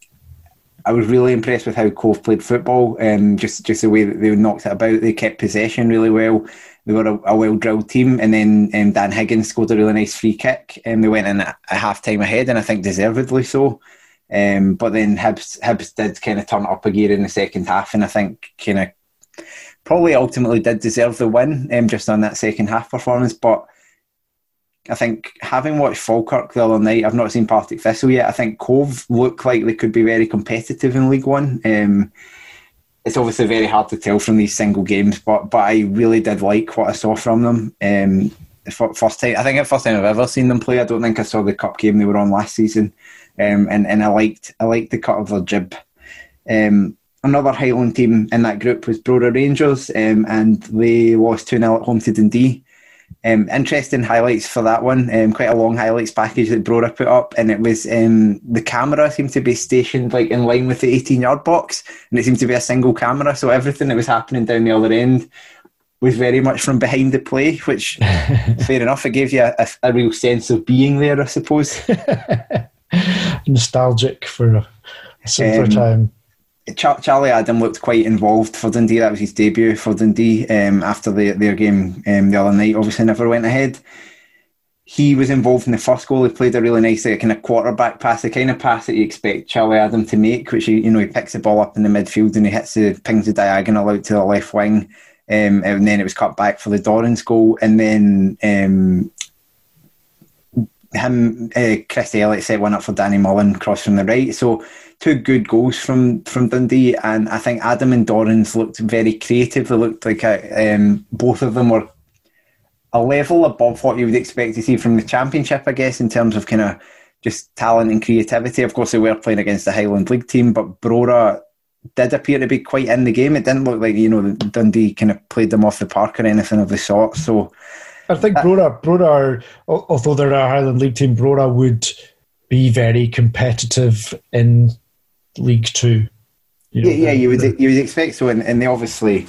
I was really impressed with how Cove played football and um, just just the way that they knocked it about. They kept possession really well. They were a, a well drilled team, and then um, Dan Higgins scored a really nice free kick, and they went in a, a half time ahead, and I think deservedly so. Um, but then Hibs, Hibs did kind of turn up a gear in the second half, and I think kind of probably ultimately did deserve the win um, just on that second half performance. But I think having watched Falkirk the other night, I've not seen Partick Thistle yet. I think Cove look like they could be very competitive in League One. Um, it's obviously very hard to tell from these single games, but but I really did like what I saw from them. Um, first time, I think the first time I've ever seen them play. I don't think I saw the cup game they were on last season um, and and I liked I liked the cut of their jib. Um, another Highland team in that group was Brora Rangers, um, and they lost 2 0 at home to Dundee. Um, interesting highlights for that one. Um, quite a long highlights package that Brora put up, and it was um, the camera seemed to be stationed like in line with the 18 yard box, and it seemed to be a single camera, so everything that was happening down the other end was very much from behind the play, which fair enough. It gave you a, a, real sense of being there, I suppose.
nostalgic for a simpler um, time.
Charlie Adam looked quite involved for Dundee. That was his debut for Dundee um, after the, their game um, the other night. Obviously, never went ahead. He was involved in the first goal. He played a really nice like, kind of quarterback pass, the kind of pass that you expect Charlie Adam to make, which he, you know he picks the ball up in the midfield and he hits the pings the diagonal out to the left wing, um, and then it was cut back for the Dorrans goal, and then um, him, uh, Chris Elliott set one up for Danny Mullen, cross from the right. So two good goals from from Dundee, and I think Adam and Dorrans looked very creative. They looked like a, um, both of them were a level above what you would expect to see from the Championship, I guess, in terms of kind of just talent and creativity. Of course, they were playing against the Highland League team, but Brora did appear to be quite in the game. It didn't look like you know Dundee kind of played them off the park or anything of the sort. So
I think Brora, Brora, although they're a Highland League team, Brora would be very competitive in League Two.
You know, yeah, yeah, you would you would expect so, and, and they obviously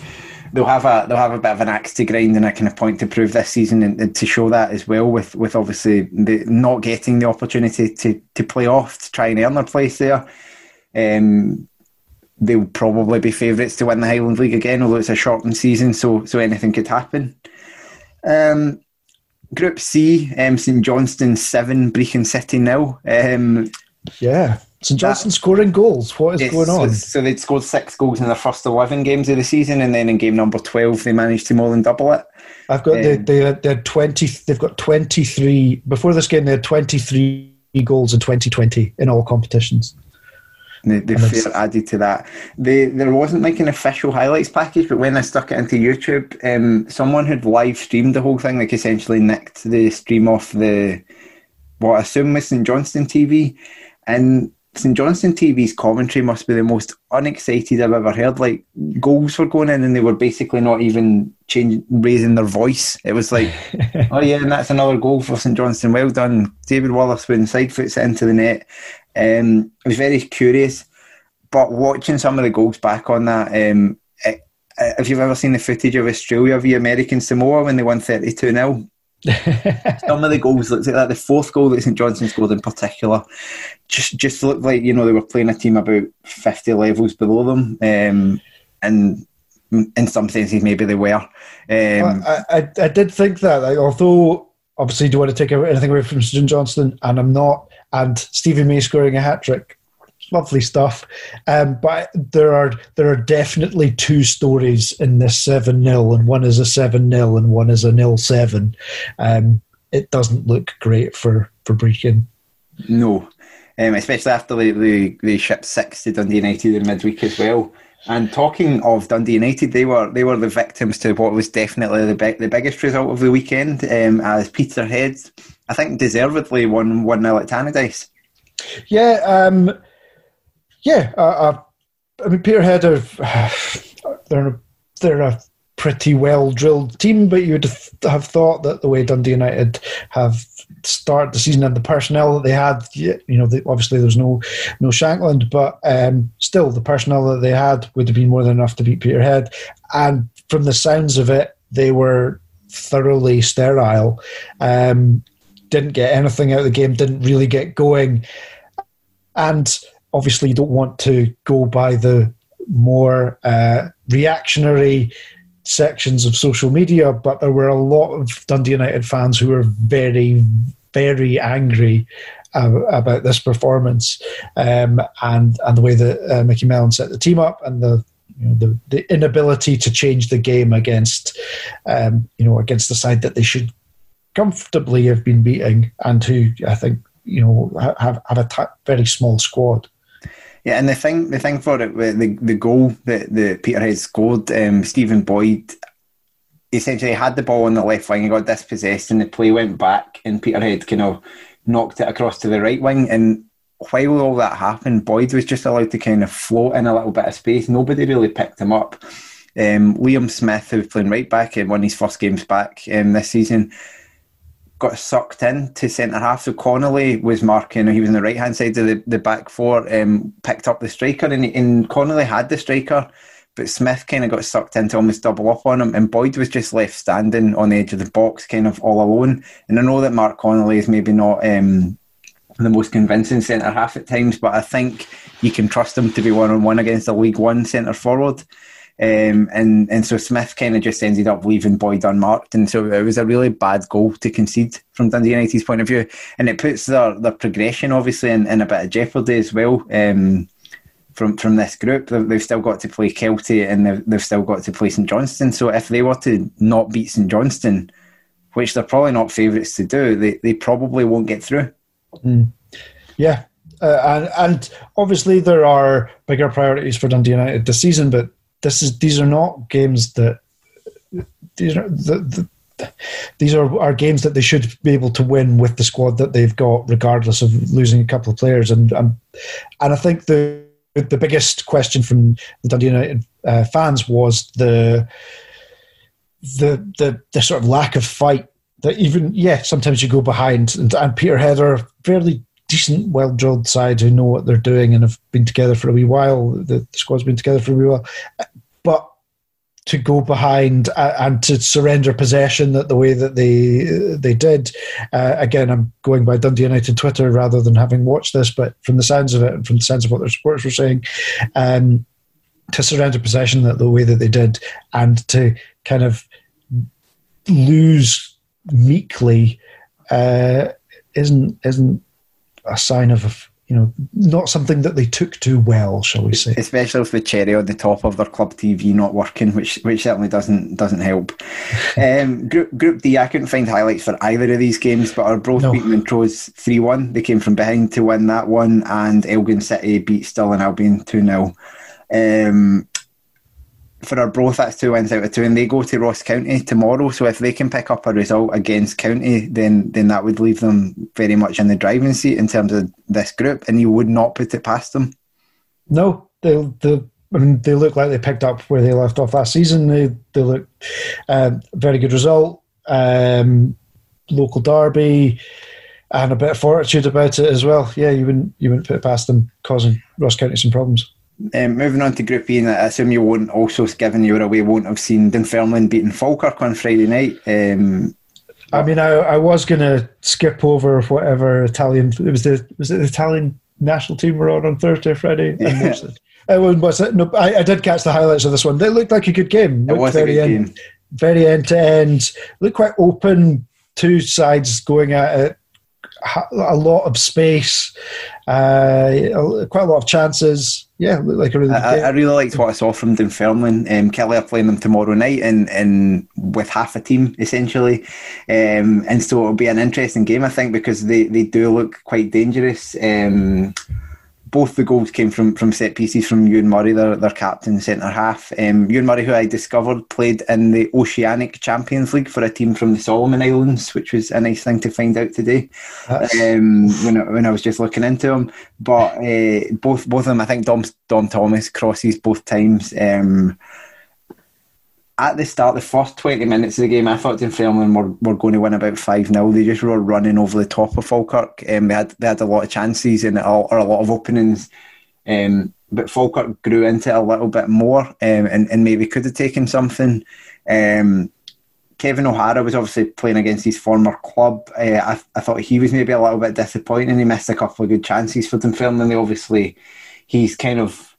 they'll have a they'll have a bit of an axe to grind and a kind of point to prove this season and, and to show that as well with with obviously the, not getting the opportunity to to play off to try and earn their place there. Um, they'll probably be favourites to win the Highland League again, although it's a shortened season, so so anything could happen. Um, Group C, um, St Johnstone seven, Brechin City nil. Um,
yeah, St Johnstone scoring goals. What is yes, going on?
So, they'd scored six goals in their first eleven games of the season, and then in game number twelve, they managed to more than double it.
I've got um, they, they, had, they had twenty. They've got twenty three before this game. They had twenty three goals in twenty twenty in all competitions
the, the fair added to that. The, there wasn't like an official highlights package, but when I stuck it into YouTube, um, someone had live streamed the whole thing, like essentially nicked the stream off the what I assume was St Johnstone TV, and St Johnstone TV's commentary must be the most unexcited I've ever heard. Like goals were going in, and they were basically not even changing, raising their voice. It was like, oh yeah, and that's another goal for St Johnstone. Well done, David Wotherspoon side foots it into the net. Um, I was very curious, but watching some of the goals back on that, um, it, if you've ever seen the footage of Australia v American Samoa when they won 32 0, some of the goals looked like that. The fourth goal that St Johnstone scored in particular just just looked like you know they were playing a team about fifty levels below them, um, and in some senses maybe they were. Um,
I, I, I did think that, like, although obviously do want to take anything away from St Johnstone, and I'm not and Stevie May scoring a hat trick. Lovely stuff. Um, but there are there are definitely two stories in this seven 0 and one is a seven 0 and one is a nil seven. Um, it doesn't look great for for Brechin.
No, um, especially after they, they, they shipped six to Dundee United in midweek as well. And talking of Dundee United, they were they were the victims to what was definitely the big, the biggest result of the weekend, um, as Peterhead I think deservedly won one 0 at Tannadice.
Yeah, um, yeah. Uh, uh, I mean, Peterhead are they're they're a pretty well drilled team, but you'd have thought that the way Dundee United have started the season and the personnel that they had, you know, they, obviously there's no no Shankland, but um, still the personnel that they had would have been more than enough to beat Peterhead. And from the sounds of it, they were thoroughly sterile. Um, didn't get anything out of the game, didn't really get going. And obviously, you don't want to go by the more uh, reactionary sections of social media, but there were a lot of Dundee United fans who were very, very angry uh, about this performance um, and and the way that uh, Micky Mellon set the team up and the you know, the, the inability to change the game against um, you know against the side that they should comfortably have been beating and who I think you know have have a t- very small squad.
Yeah, and the thing the thing for it, the the goal that the Peterhead scored, um, Stephen Boyd essentially had the ball on the left wing and got dispossessed, and the play went back, and Peterhead kind of knocked it across to the right wing, and while all that happened, Boyd was just allowed to kind of float in a little bit of space. Nobody really picked him up. Um, Liam Smith, who was playing right back one of his first games back um, this season, got sucked in to centre half. So Connolly was marking, he was on the right hand side of the, the back four, um, picked up the striker, and, and Connolly had the striker, but Smith kind of got sucked in to almost double up on him, and Boyd was just left standing on the edge of the box, kind of all alone. And I know that Mark Connolly is maybe not. Um, the most convincing centre half at times, but I think you can trust him to be one on one against a League One centre forward. Um, and and so Smith kind of just ended up leaving Boyd unmarked, and so it was a really bad goal to concede from Dundee United's point of view, and it puts their, their progression obviously in, in a bit of jeopardy as well. Um, from from this group, they've still got to play Kelty and they've, they've still got to play St Johnstone. So if they were to not beat St Johnstone, which they're probably not favourites to do, they, they probably won't get through.
Mm. Yeah, uh, and and obviously there are bigger priorities for Dundee United this season, but this is these are not games that these are the, the, these are, are games that they should be able to win with the squad that they've got, regardless of losing a couple of players. And and, and I think the the biggest question from the Dundee United uh, fans was the the the the sort of lack of fight that even yeah sometimes you go behind and, and Peterhead are fairly decent well drilled side who know what they're doing and have been together for a wee while the, squad's been together for a wee while but to go behind uh, and to surrender possession that the way that they they did. Uh, again, I'm going by Dundee United Twitter rather than having watched this, but from the sounds of it and from the sense of what their supporters were saying, um, to surrender possession that the way that they did and to kind of lose meekly uh, isn't isn't a sign of you know not something that they took too well, shall we say?
Especially with the cherry on the top of their club TV not working, which which certainly doesn't doesn't help. um, group Group D, I couldn't find highlights for either of these games, but Arbroath no. beat Montrose three one. They came from behind to win that one, and Elgin City beat Stirling Albion two 0 um, for Arbroath, that's two wins out of two, and they go to Ross County tomorrow. So if they can pick up a result against County, then then that would leave them very much in the driving seat in terms of this group, and you would not put it past them.
No, they they I mean they look like they picked up where they left off last season. They they look uh, very good result, um, local derby, and a bit of fortitude about it as well. Yeah, you wouldn't you wouldn't put it past them causing Ross County some problems.
Um, moving on to Group E, and I assume you won't also, given you were away, won't have seen Dunfermline beating Falkirk on Friday night. Um,
I mean, I, I was going to skip over whatever Italian it was the was it the Italian national team were on on Thursday Friday. Yeah. Uh, was it? No, I, I, did catch the highlights of this one. They looked like a good game.
It was very a good
end,
game.
Very end to end. Looked quite open. Two sides going at it. A lot of space. Uh, quite a lot of chances yeah, like a really I,
I, really liked what I saw from Dunfermline. Um, Killie are playing them tomorrow night, and, and with half a team essentially, um, and so it'll be an interesting game, I think, because they, they do look quite dangerous. Um, both the goals came from, from set pieces from Ewan Murray, their, their captain, centre half. Um, Ewan Murray, who I discovered, played in the Oceanic Champions League for a team from the Solomon Islands, which was a nice thing to find out today um, when, I, when I was just looking into him. But uh, both both of them, I think Dom, Dom Thomas crosses both times. Um, at the start, the first 20 minutes of the game, I thought Dunfermline were, were going to win about 5 0. They just were running over the top of Falkirk. Um, they, had, they had a lot of chances and a, or a lot of openings. Um, but Falkirk grew into it a little bit more um, and, and maybe could have taken something. Um, Kevin O'Hara was obviously playing against his former club. Uh, I, I, thought he was maybe a little bit disappointing. He missed a couple of good chances for Dunfermline. Obviously, he's kind of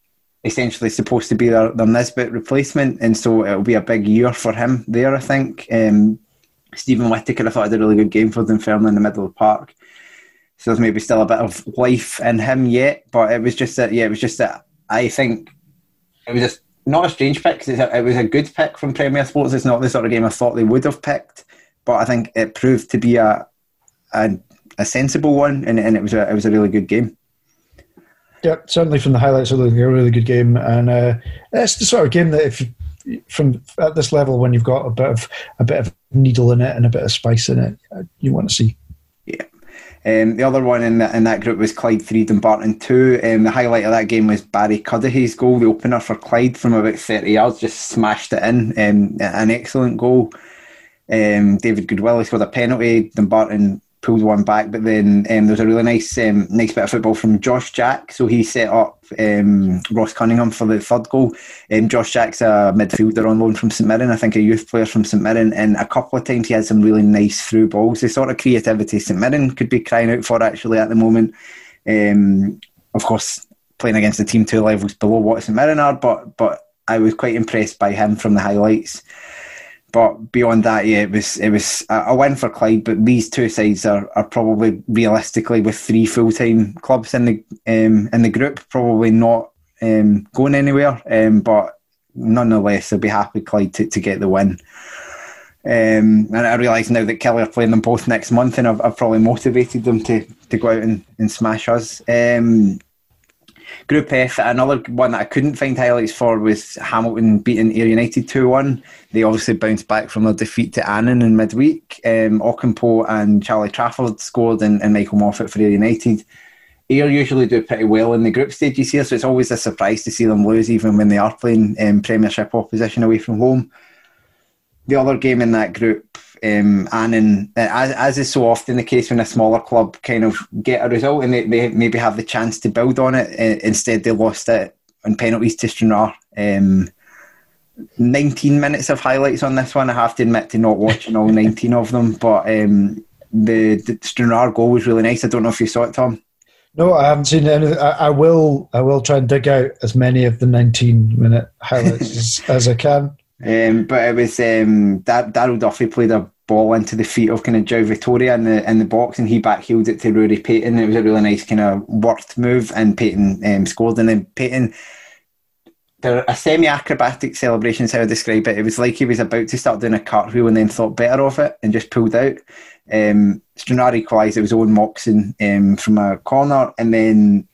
essentially supposed to be their, their Nisbet replacement, and so it'll be a big year for him there, I think. Um, Steven Whittaker, I thought, had a really good game for Dunfermline in the middle of the park. So there's maybe still a bit of life in him yet, but it was just that, yeah, it was just that I think it was just not a strange pick. Because it was a good pick from Premier Sports. It's not the sort of game I thought they would have picked, but I think it proved to be a a, a sensible one, and, and it was a it was a really good game.
Yeah, certainly from the highlights, it was a really good game, and uh, it's the sort of game that if from at this level, when you've got a bit of a bit of needle in it and a bit of spice in it, you want to see.
Yeah. Um, the other one in, the, in that group was Clyde 3, Dumbarton 2. Um, the highlight of that game was Barry Cuddihy's goal, the opener for Clyde from about 30 yards, just smashed it in. Um, an excellent goal. Um, David Goodwillie scored a penalty. Dumbarton pulled one back, but then um, there was a really nice um, nice bit of football from Josh Jack. So he set up um, Ross Cunningham for the third goal. Um, Josh Jack's a midfielder on loan from St Mirren, I think a youth player from St Mirren, and a couple of times he had some really nice through balls. The sort of creativity St Mirren could be crying out for actually at the moment. Um, of course, playing against a team two levels below what St Mirren are, but but I was quite impressed by him from the highlights. But beyond that, yeah, it was it was a win for Clyde. But these two sides are, are probably realistically with three full time clubs in the um, in the group, probably not um, going anywhere. Um, but nonetheless, I'll be happy Clyde to, to get the win. Um, and I realise now that Killie are playing them both next month, and I've, I've probably motivated them to, to go out and, and smash us. Um, Group F, another one that I couldn't find highlights for was Hamilton beating Ayr United 2 1. They obviously bounced back from their defeat to Annan in midweek. Um, Ocampo and Charlie Trafford scored, and, and Michael Moffat for Ayr United. Ayr usually do pretty well in the group stages here, so it's always a surprise to see them lose, even when they are playing um, Premiership opposition away from home. The other game in that group um, and as, as is so often the case when a smaller club kind of get a result and they, they maybe have the chance to build on it, uh, instead they lost it on penalties to Stranraer. Um, 19 minutes of highlights on this one. I have to admit to not watching all 19 of them, but um, the, the Stranraer goal was really nice. I don't know if you saw it, Tom.
No, I haven't seen any. I, I will. I will try and dig out as many of the 19 minute highlights as, as, I can.
Um, but it was um, Daryl Duffy played a ball into the feet of kind of Joe Vittoria in the in the box, and he backheeled it to Rory Payton. It was a really nice kind of worked move, and Payton um, scored. And then Payton, there a semi-acrobatic celebration is how I describe it. It was like he was about to start doing a cartwheel and then thought better of it and just pulled out. Um, Stranraer equalised. It was Owen Moxon um, from a corner, and then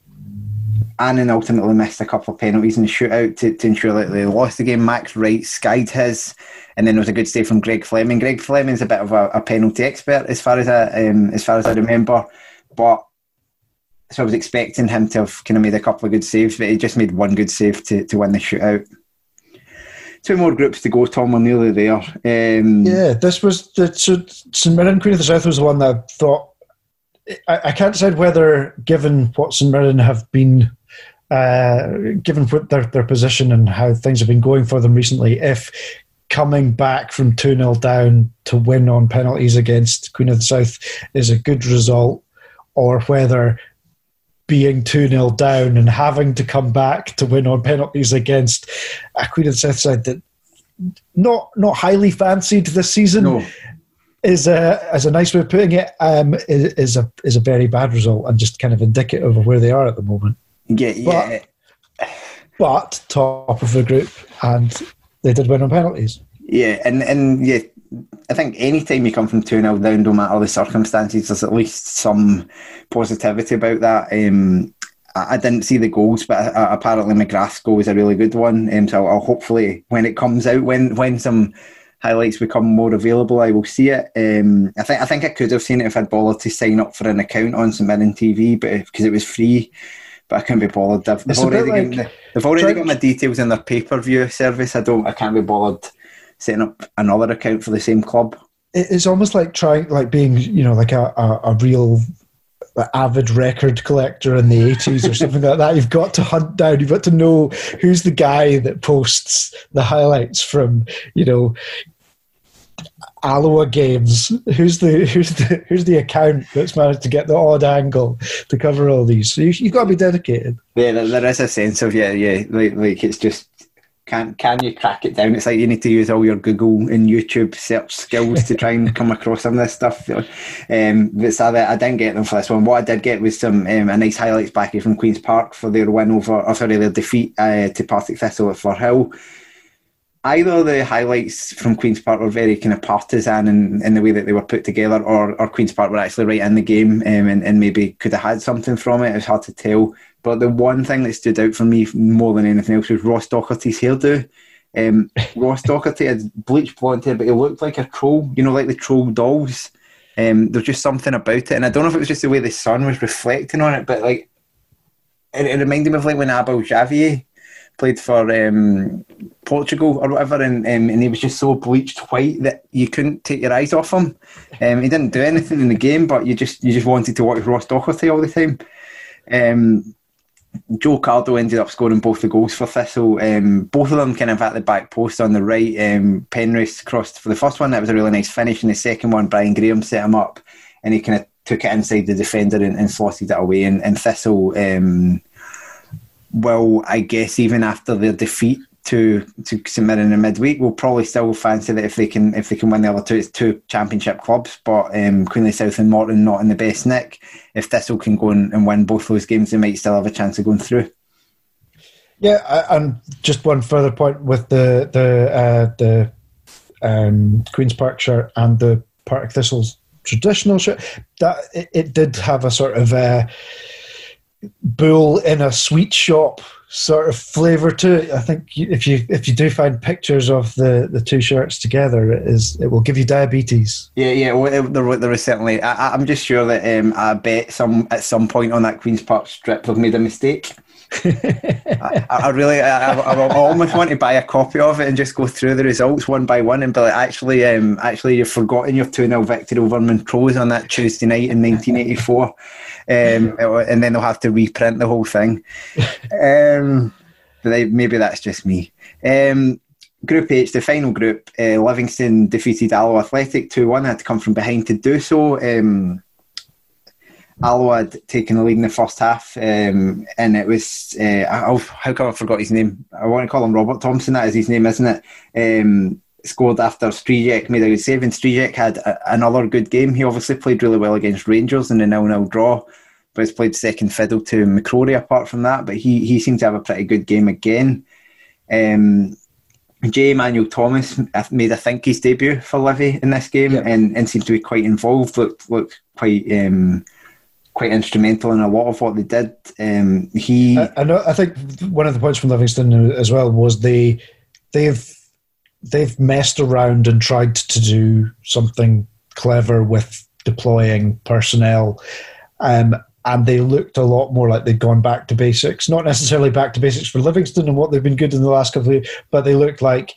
Annan ultimately missed a couple of penalties in the shootout to, to ensure that they lost the game. Max Wright skied his, and then there was a good save from Greg Fleming. Greg Fleming's a bit of a, a penalty expert as far as I um, as far as I remember, but so I was expecting him to have kind of made a couple of good saves, but he just made one good save to, to win the shootout. Two more groups to go, Tom. We're nearly there. Um,
yeah, this was the so St Mirren Queen of the South was the one that I thought. I, I can't decide whether, given what St Mirren have been uh, given their, their position and how things have been going for them recently, if coming back from 2 0 down to win on penalties against Queen of the South is a good result, or whether being 2 0 down and having to come back to win on penalties against a Queen of the South side that not not highly fancied this season. No. Is a as a nice way of putting it um, is, is a is a very bad result and just kind of indicative of where they are at the moment.
Yeah, yeah.
But, but top of the group, and they did win on penalties.
Yeah, and and yeah, I think any time you come from 2 0 down, no matter the circumstances, there's at least some positivity about that. Um, I, didn't see the goals, but uh, apparently McGrath's goal was a really good one. Um, so I'll hopefully, when it comes out, when when some highlights become more available, I will see it. Um, I think I think I could have seen it if I'd bothered to sign up for an account on St Mirren TV, but because it was free but I can't be bothered. They've, they've already, like, got, they've already got my details in their pay per view service. I don't. I can't be bothered setting up another account for the same club.
It's almost like trying, like being, you know, like a, a, a real avid record collector in the 80s or something like that. You've got to hunt down, you've got to know who's the guy that posts the highlights from, you know, Alloa games. Who's the who's the who's the account that's managed to get the odd angle to cover all these? So you, have got to be dedicated.
Yeah, there, there is a sense of yeah, yeah, like like it's just can can you crack it down? It's like you need to use all your Google and YouTube search skills to try and come across some of this stuff. Um, but sadly, I didn't get them for this one. What I did get was some um, a nice highlights back from Queens Park for their win over, or sorry, their defeat uh, to Partick Thistle at Firhill either the highlights from Queen's Park were very kind of partisan in, in the way that they were put together, or, or Queen's Park were actually right in the game um, and, and maybe could have had something from it. It's hard to tell. But the one thing that stood out for me more than anything else was Ross Docherty's hairdo. Um, Ross Docherty had bleached blonde hair, but he looked like a troll, you know, like the troll dolls. Um, there's just something about it. And I don't know if it was just the way the sun was reflecting on it, but like, it, it reminded me of like when Abel Xavier played for um, Portugal or whatever, and um, and he was just so bleached white that you couldn't take your eyes off him. Um, he didn't do anything in the game, but you just you just wanted to watch Ross Docherty all the time. Um, Joe Cardle ended up scoring both the goals for Thistle. Um, both of them kind of at the back post on the right. Um, Penrice crossed for the first one. That was a really nice finish. And the second one, Brian Graham set him up, and he kind of took it inside the defender and, and slotted it away. And, and Thistle um, will, I guess, even after their defeat to to Mirren in the midweek, we'll probably still fancy that if they can if they can win the other two, it's two championship clubs. But um, Queenly South and Morton not in the best nick. If Thistle can go and, and win both those games, they might still have a chance of going through.
Yeah, and just one further point with the the uh, the um, Queens Park shirt and the Park Thistles traditional shirt, that it, it did have a sort of. Uh, bull in a sweet shop sort of flavour to it. I think if you if you do find pictures of the, the two shirts together, it is it will give you diabetes.
Yeah, yeah. Well, there, there was certainly. I, am just sure that um, I bet some at some point on that Queens Park strip have made a mistake. I, I, really, I, I, almost want to buy a copy of it and just go through the results one by one and be like, actually, um, actually, you've forgotten your 2 0 victory over Montrose on that Tuesday night in 1984. Um, and then they'll have to reprint the whole thing. Um, they, maybe that's just me. Um, group H, the final group, uh, Livingston defeated Alloa Athletic 2 1. Had to come from behind to do so. Um, Alloa had taken the lead in the first half, um, and it was uh, oh, how come I forgot his name? I want to call him Robert Thompson. That is his name, isn't it? Um, scored after Stryjek made a good save, and Stryjek had a, another good game. He obviously played really well against Rangers in the nil-nil draw, but he's played second fiddle to McCrorie apart from that. But he he seemed to have a pretty good game again. Um, J. Emmanuel Thomas made, I think, his debut for Livy in this game, and, and seemed to be quite involved. Looked looked quite. Um, quite instrumental in a lot of what they did. Um, he,
I, I, know. I think one of the points from Livingston as well was they they've they've messed around and tried to do something clever with deploying personnel. Um, and they looked a lot more like they'd gone back to basics. Not necessarily back to basics for Livingston and what they've been good in the last couple of years, but they looked like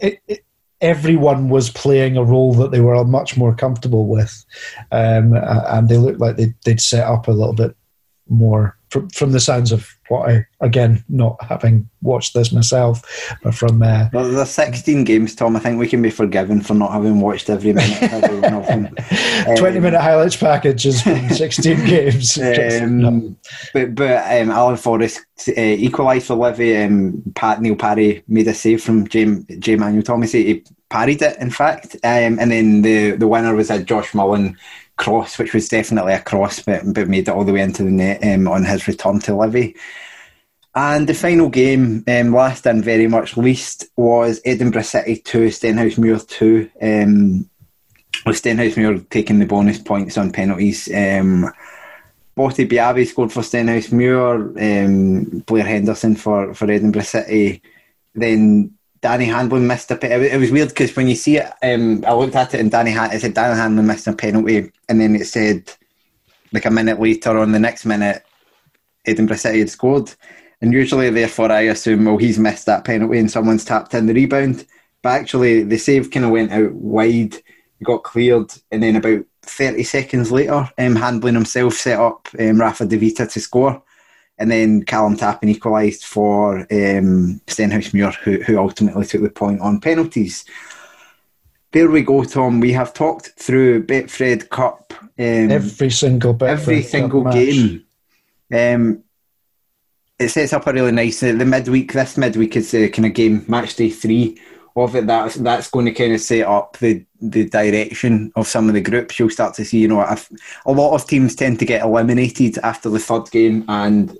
it, it, everyone was playing a role that they were much more comfortable with, um, and they looked like they'd, they'd set up a little bit more from, from the sounds of what I again not having watched this myself, but from uh,
well, there's 16 games, Tom. I think we can be forgiven for not having watched every minute of
20 um, minute highlights packages from 16 games.
Um, But but um, Alan Forrest uh, equalised for Livy. Um, Pat Neil Parry made a save from J. J. Manuel Thomas. He parried it, in fact, um, and then the the winner was a Josh Mullin cross, which was definitely a cross, but, but made it all the way into the net um, on his return to Livy. And the final game, um, last and very much least, was Edinburgh City 2, Stenhousemuir 2. Um, with Stenhousemuir taking the bonus points on penalties. Um, Botti Biabi scored for Stenhousemuir, um, Blair Henderson for, for Edinburgh City. Then Danny Hanlon missed a penalty. It was weird because when you see it, um, I looked at it and Danny it said Danny Hanlon missed a penalty, and then it said like a minute later on the next minute, Edinburgh City had scored. And usually, therefore, I assume well he's missed that penalty and someone's tapped in the rebound. But actually, the save kind of went out wide, got cleared, and then about 30 seconds later, um, himself set up um, Rafa De Vita to score. And then Callum Tapping equalised for um, Stenhousemuir, who, who ultimately took the point on penalties. There we go, Tom. We have talked through Betfred Cup. Um,
every single Betfred
every single
Cup
game. Um, it sets up a really nice uh, the midweek. This midweek is the kind of game match day three of it. That's that's going to kind of set up the the direction of some of the groups. You'll start to see, you know, a, a lot of teams tend to get eliminated after the third game, and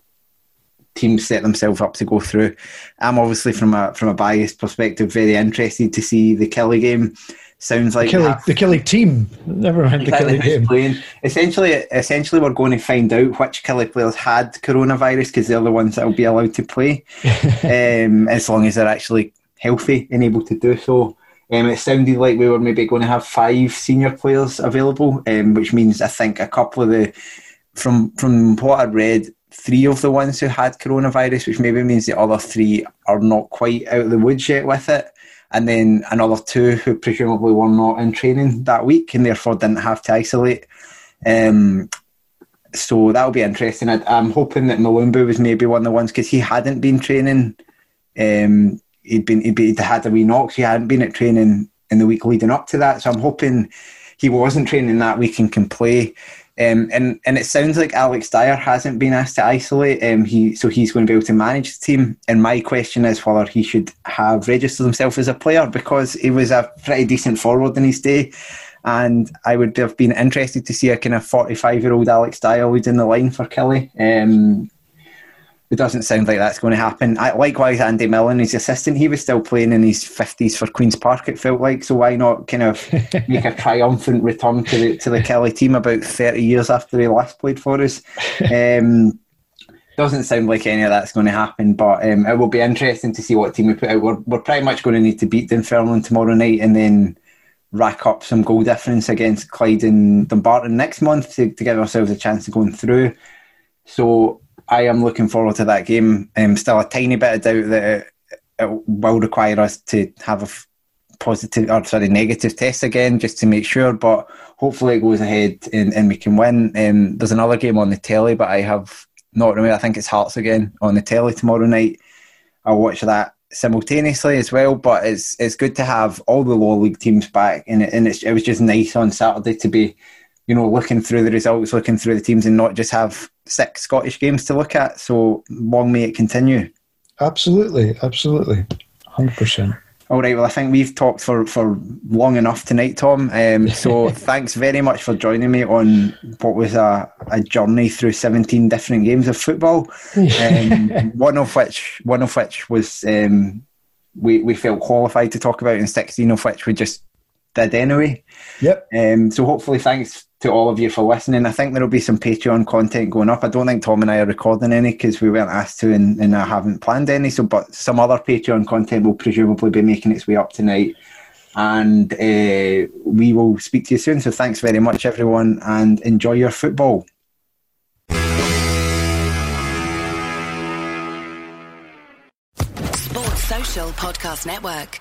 teams set themselves up to go through. I'm obviously from a from a biased perspective very interested to see the Killie game. Sounds like
the Killie, the team. Never mind the Killie game.
Playing. Essentially, essentially, we're going to find out which Killie players had coronavirus because they're the ones that will be allowed to play, um, as long as they're actually healthy and able to do so. Um, it sounded like we were maybe going to have five senior players available, um, which means I think a couple of the from from what I read, three of the ones who had coronavirus, which maybe means the other three are not quite out of the woods yet with it. And then another two who presumably were not in training that week and therefore didn't have to isolate. Um, so that'll be interesting. I, am hoping that Mulumbu was maybe one of the ones because he hadn't been training. Um, he'd been he'd, he'd had a wee knocks. He hadn't been at training in the week leading up to that. So I'm hoping he wasn't training that week and can play. Um, and and it sounds like Alex Dyer hasn't been asked to isolate. Um, he so he's going to be able to manage the team. And my question is whether he should have registered himself as a player because he was a pretty decent forward in his day. And I would have been interested to see a kind of forty-five-year-old Alex Dyer leading the line for Killie. Um, it doesn't sound like that's going to happen. I, likewise, Andy Millen, his assistant, he was still playing in his fifties for Queens Park. It felt like so. Why not kind of make a triumphant return to the to the Killie team about thirty years after he last played for us? Um, doesn't sound like any of that's going to happen, but um, it will be interesting to see what team we put out. We're, we're pretty much going to need to beat Dunfermline tomorrow night, and then rack up some goal difference against Clyde and Dumbarton next month to, to give ourselves a chance of going through. So I am looking forward to that game. Um, still a tiny bit of doubt that it, it will require us to have a positive or sorry negative test again just to make sure. But hopefully it goes ahead and, and we can win. Um, there's another game on the telly, but I have not remember. I think it's Hearts again on the telly tomorrow night. I'll watch that simultaneously as well. But it's it's good to have all the lower league teams back, and and it's, it was just nice on Saturday to be you know, looking through the results, looking through the teams, and not just have six Scottish games to look at. So long may it continue.
Absolutely, absolutely, hundred percent.
All right. Well, I think we've talked for, for long enough tonight, Tom. Um, so thanks very much for joining me on what was a, a journey through seventeen different games of football. Um, one of which one of which was um, we we felt qualified to talk about, and sixteen of which we just did anyway.
Yep.
Um, so hopefully, thanks to all of you for listening. I think there will be some Patreon content going up. I don't think Tom and I are recording any because we weren't asked to and, and I haven't planned any. So, but some other Patreon content will presumably be making its way up tonight. And uh, we will speak to you soon. So, thanks very much, everyone, and enjoy your football.
Sports Social Podcast Network.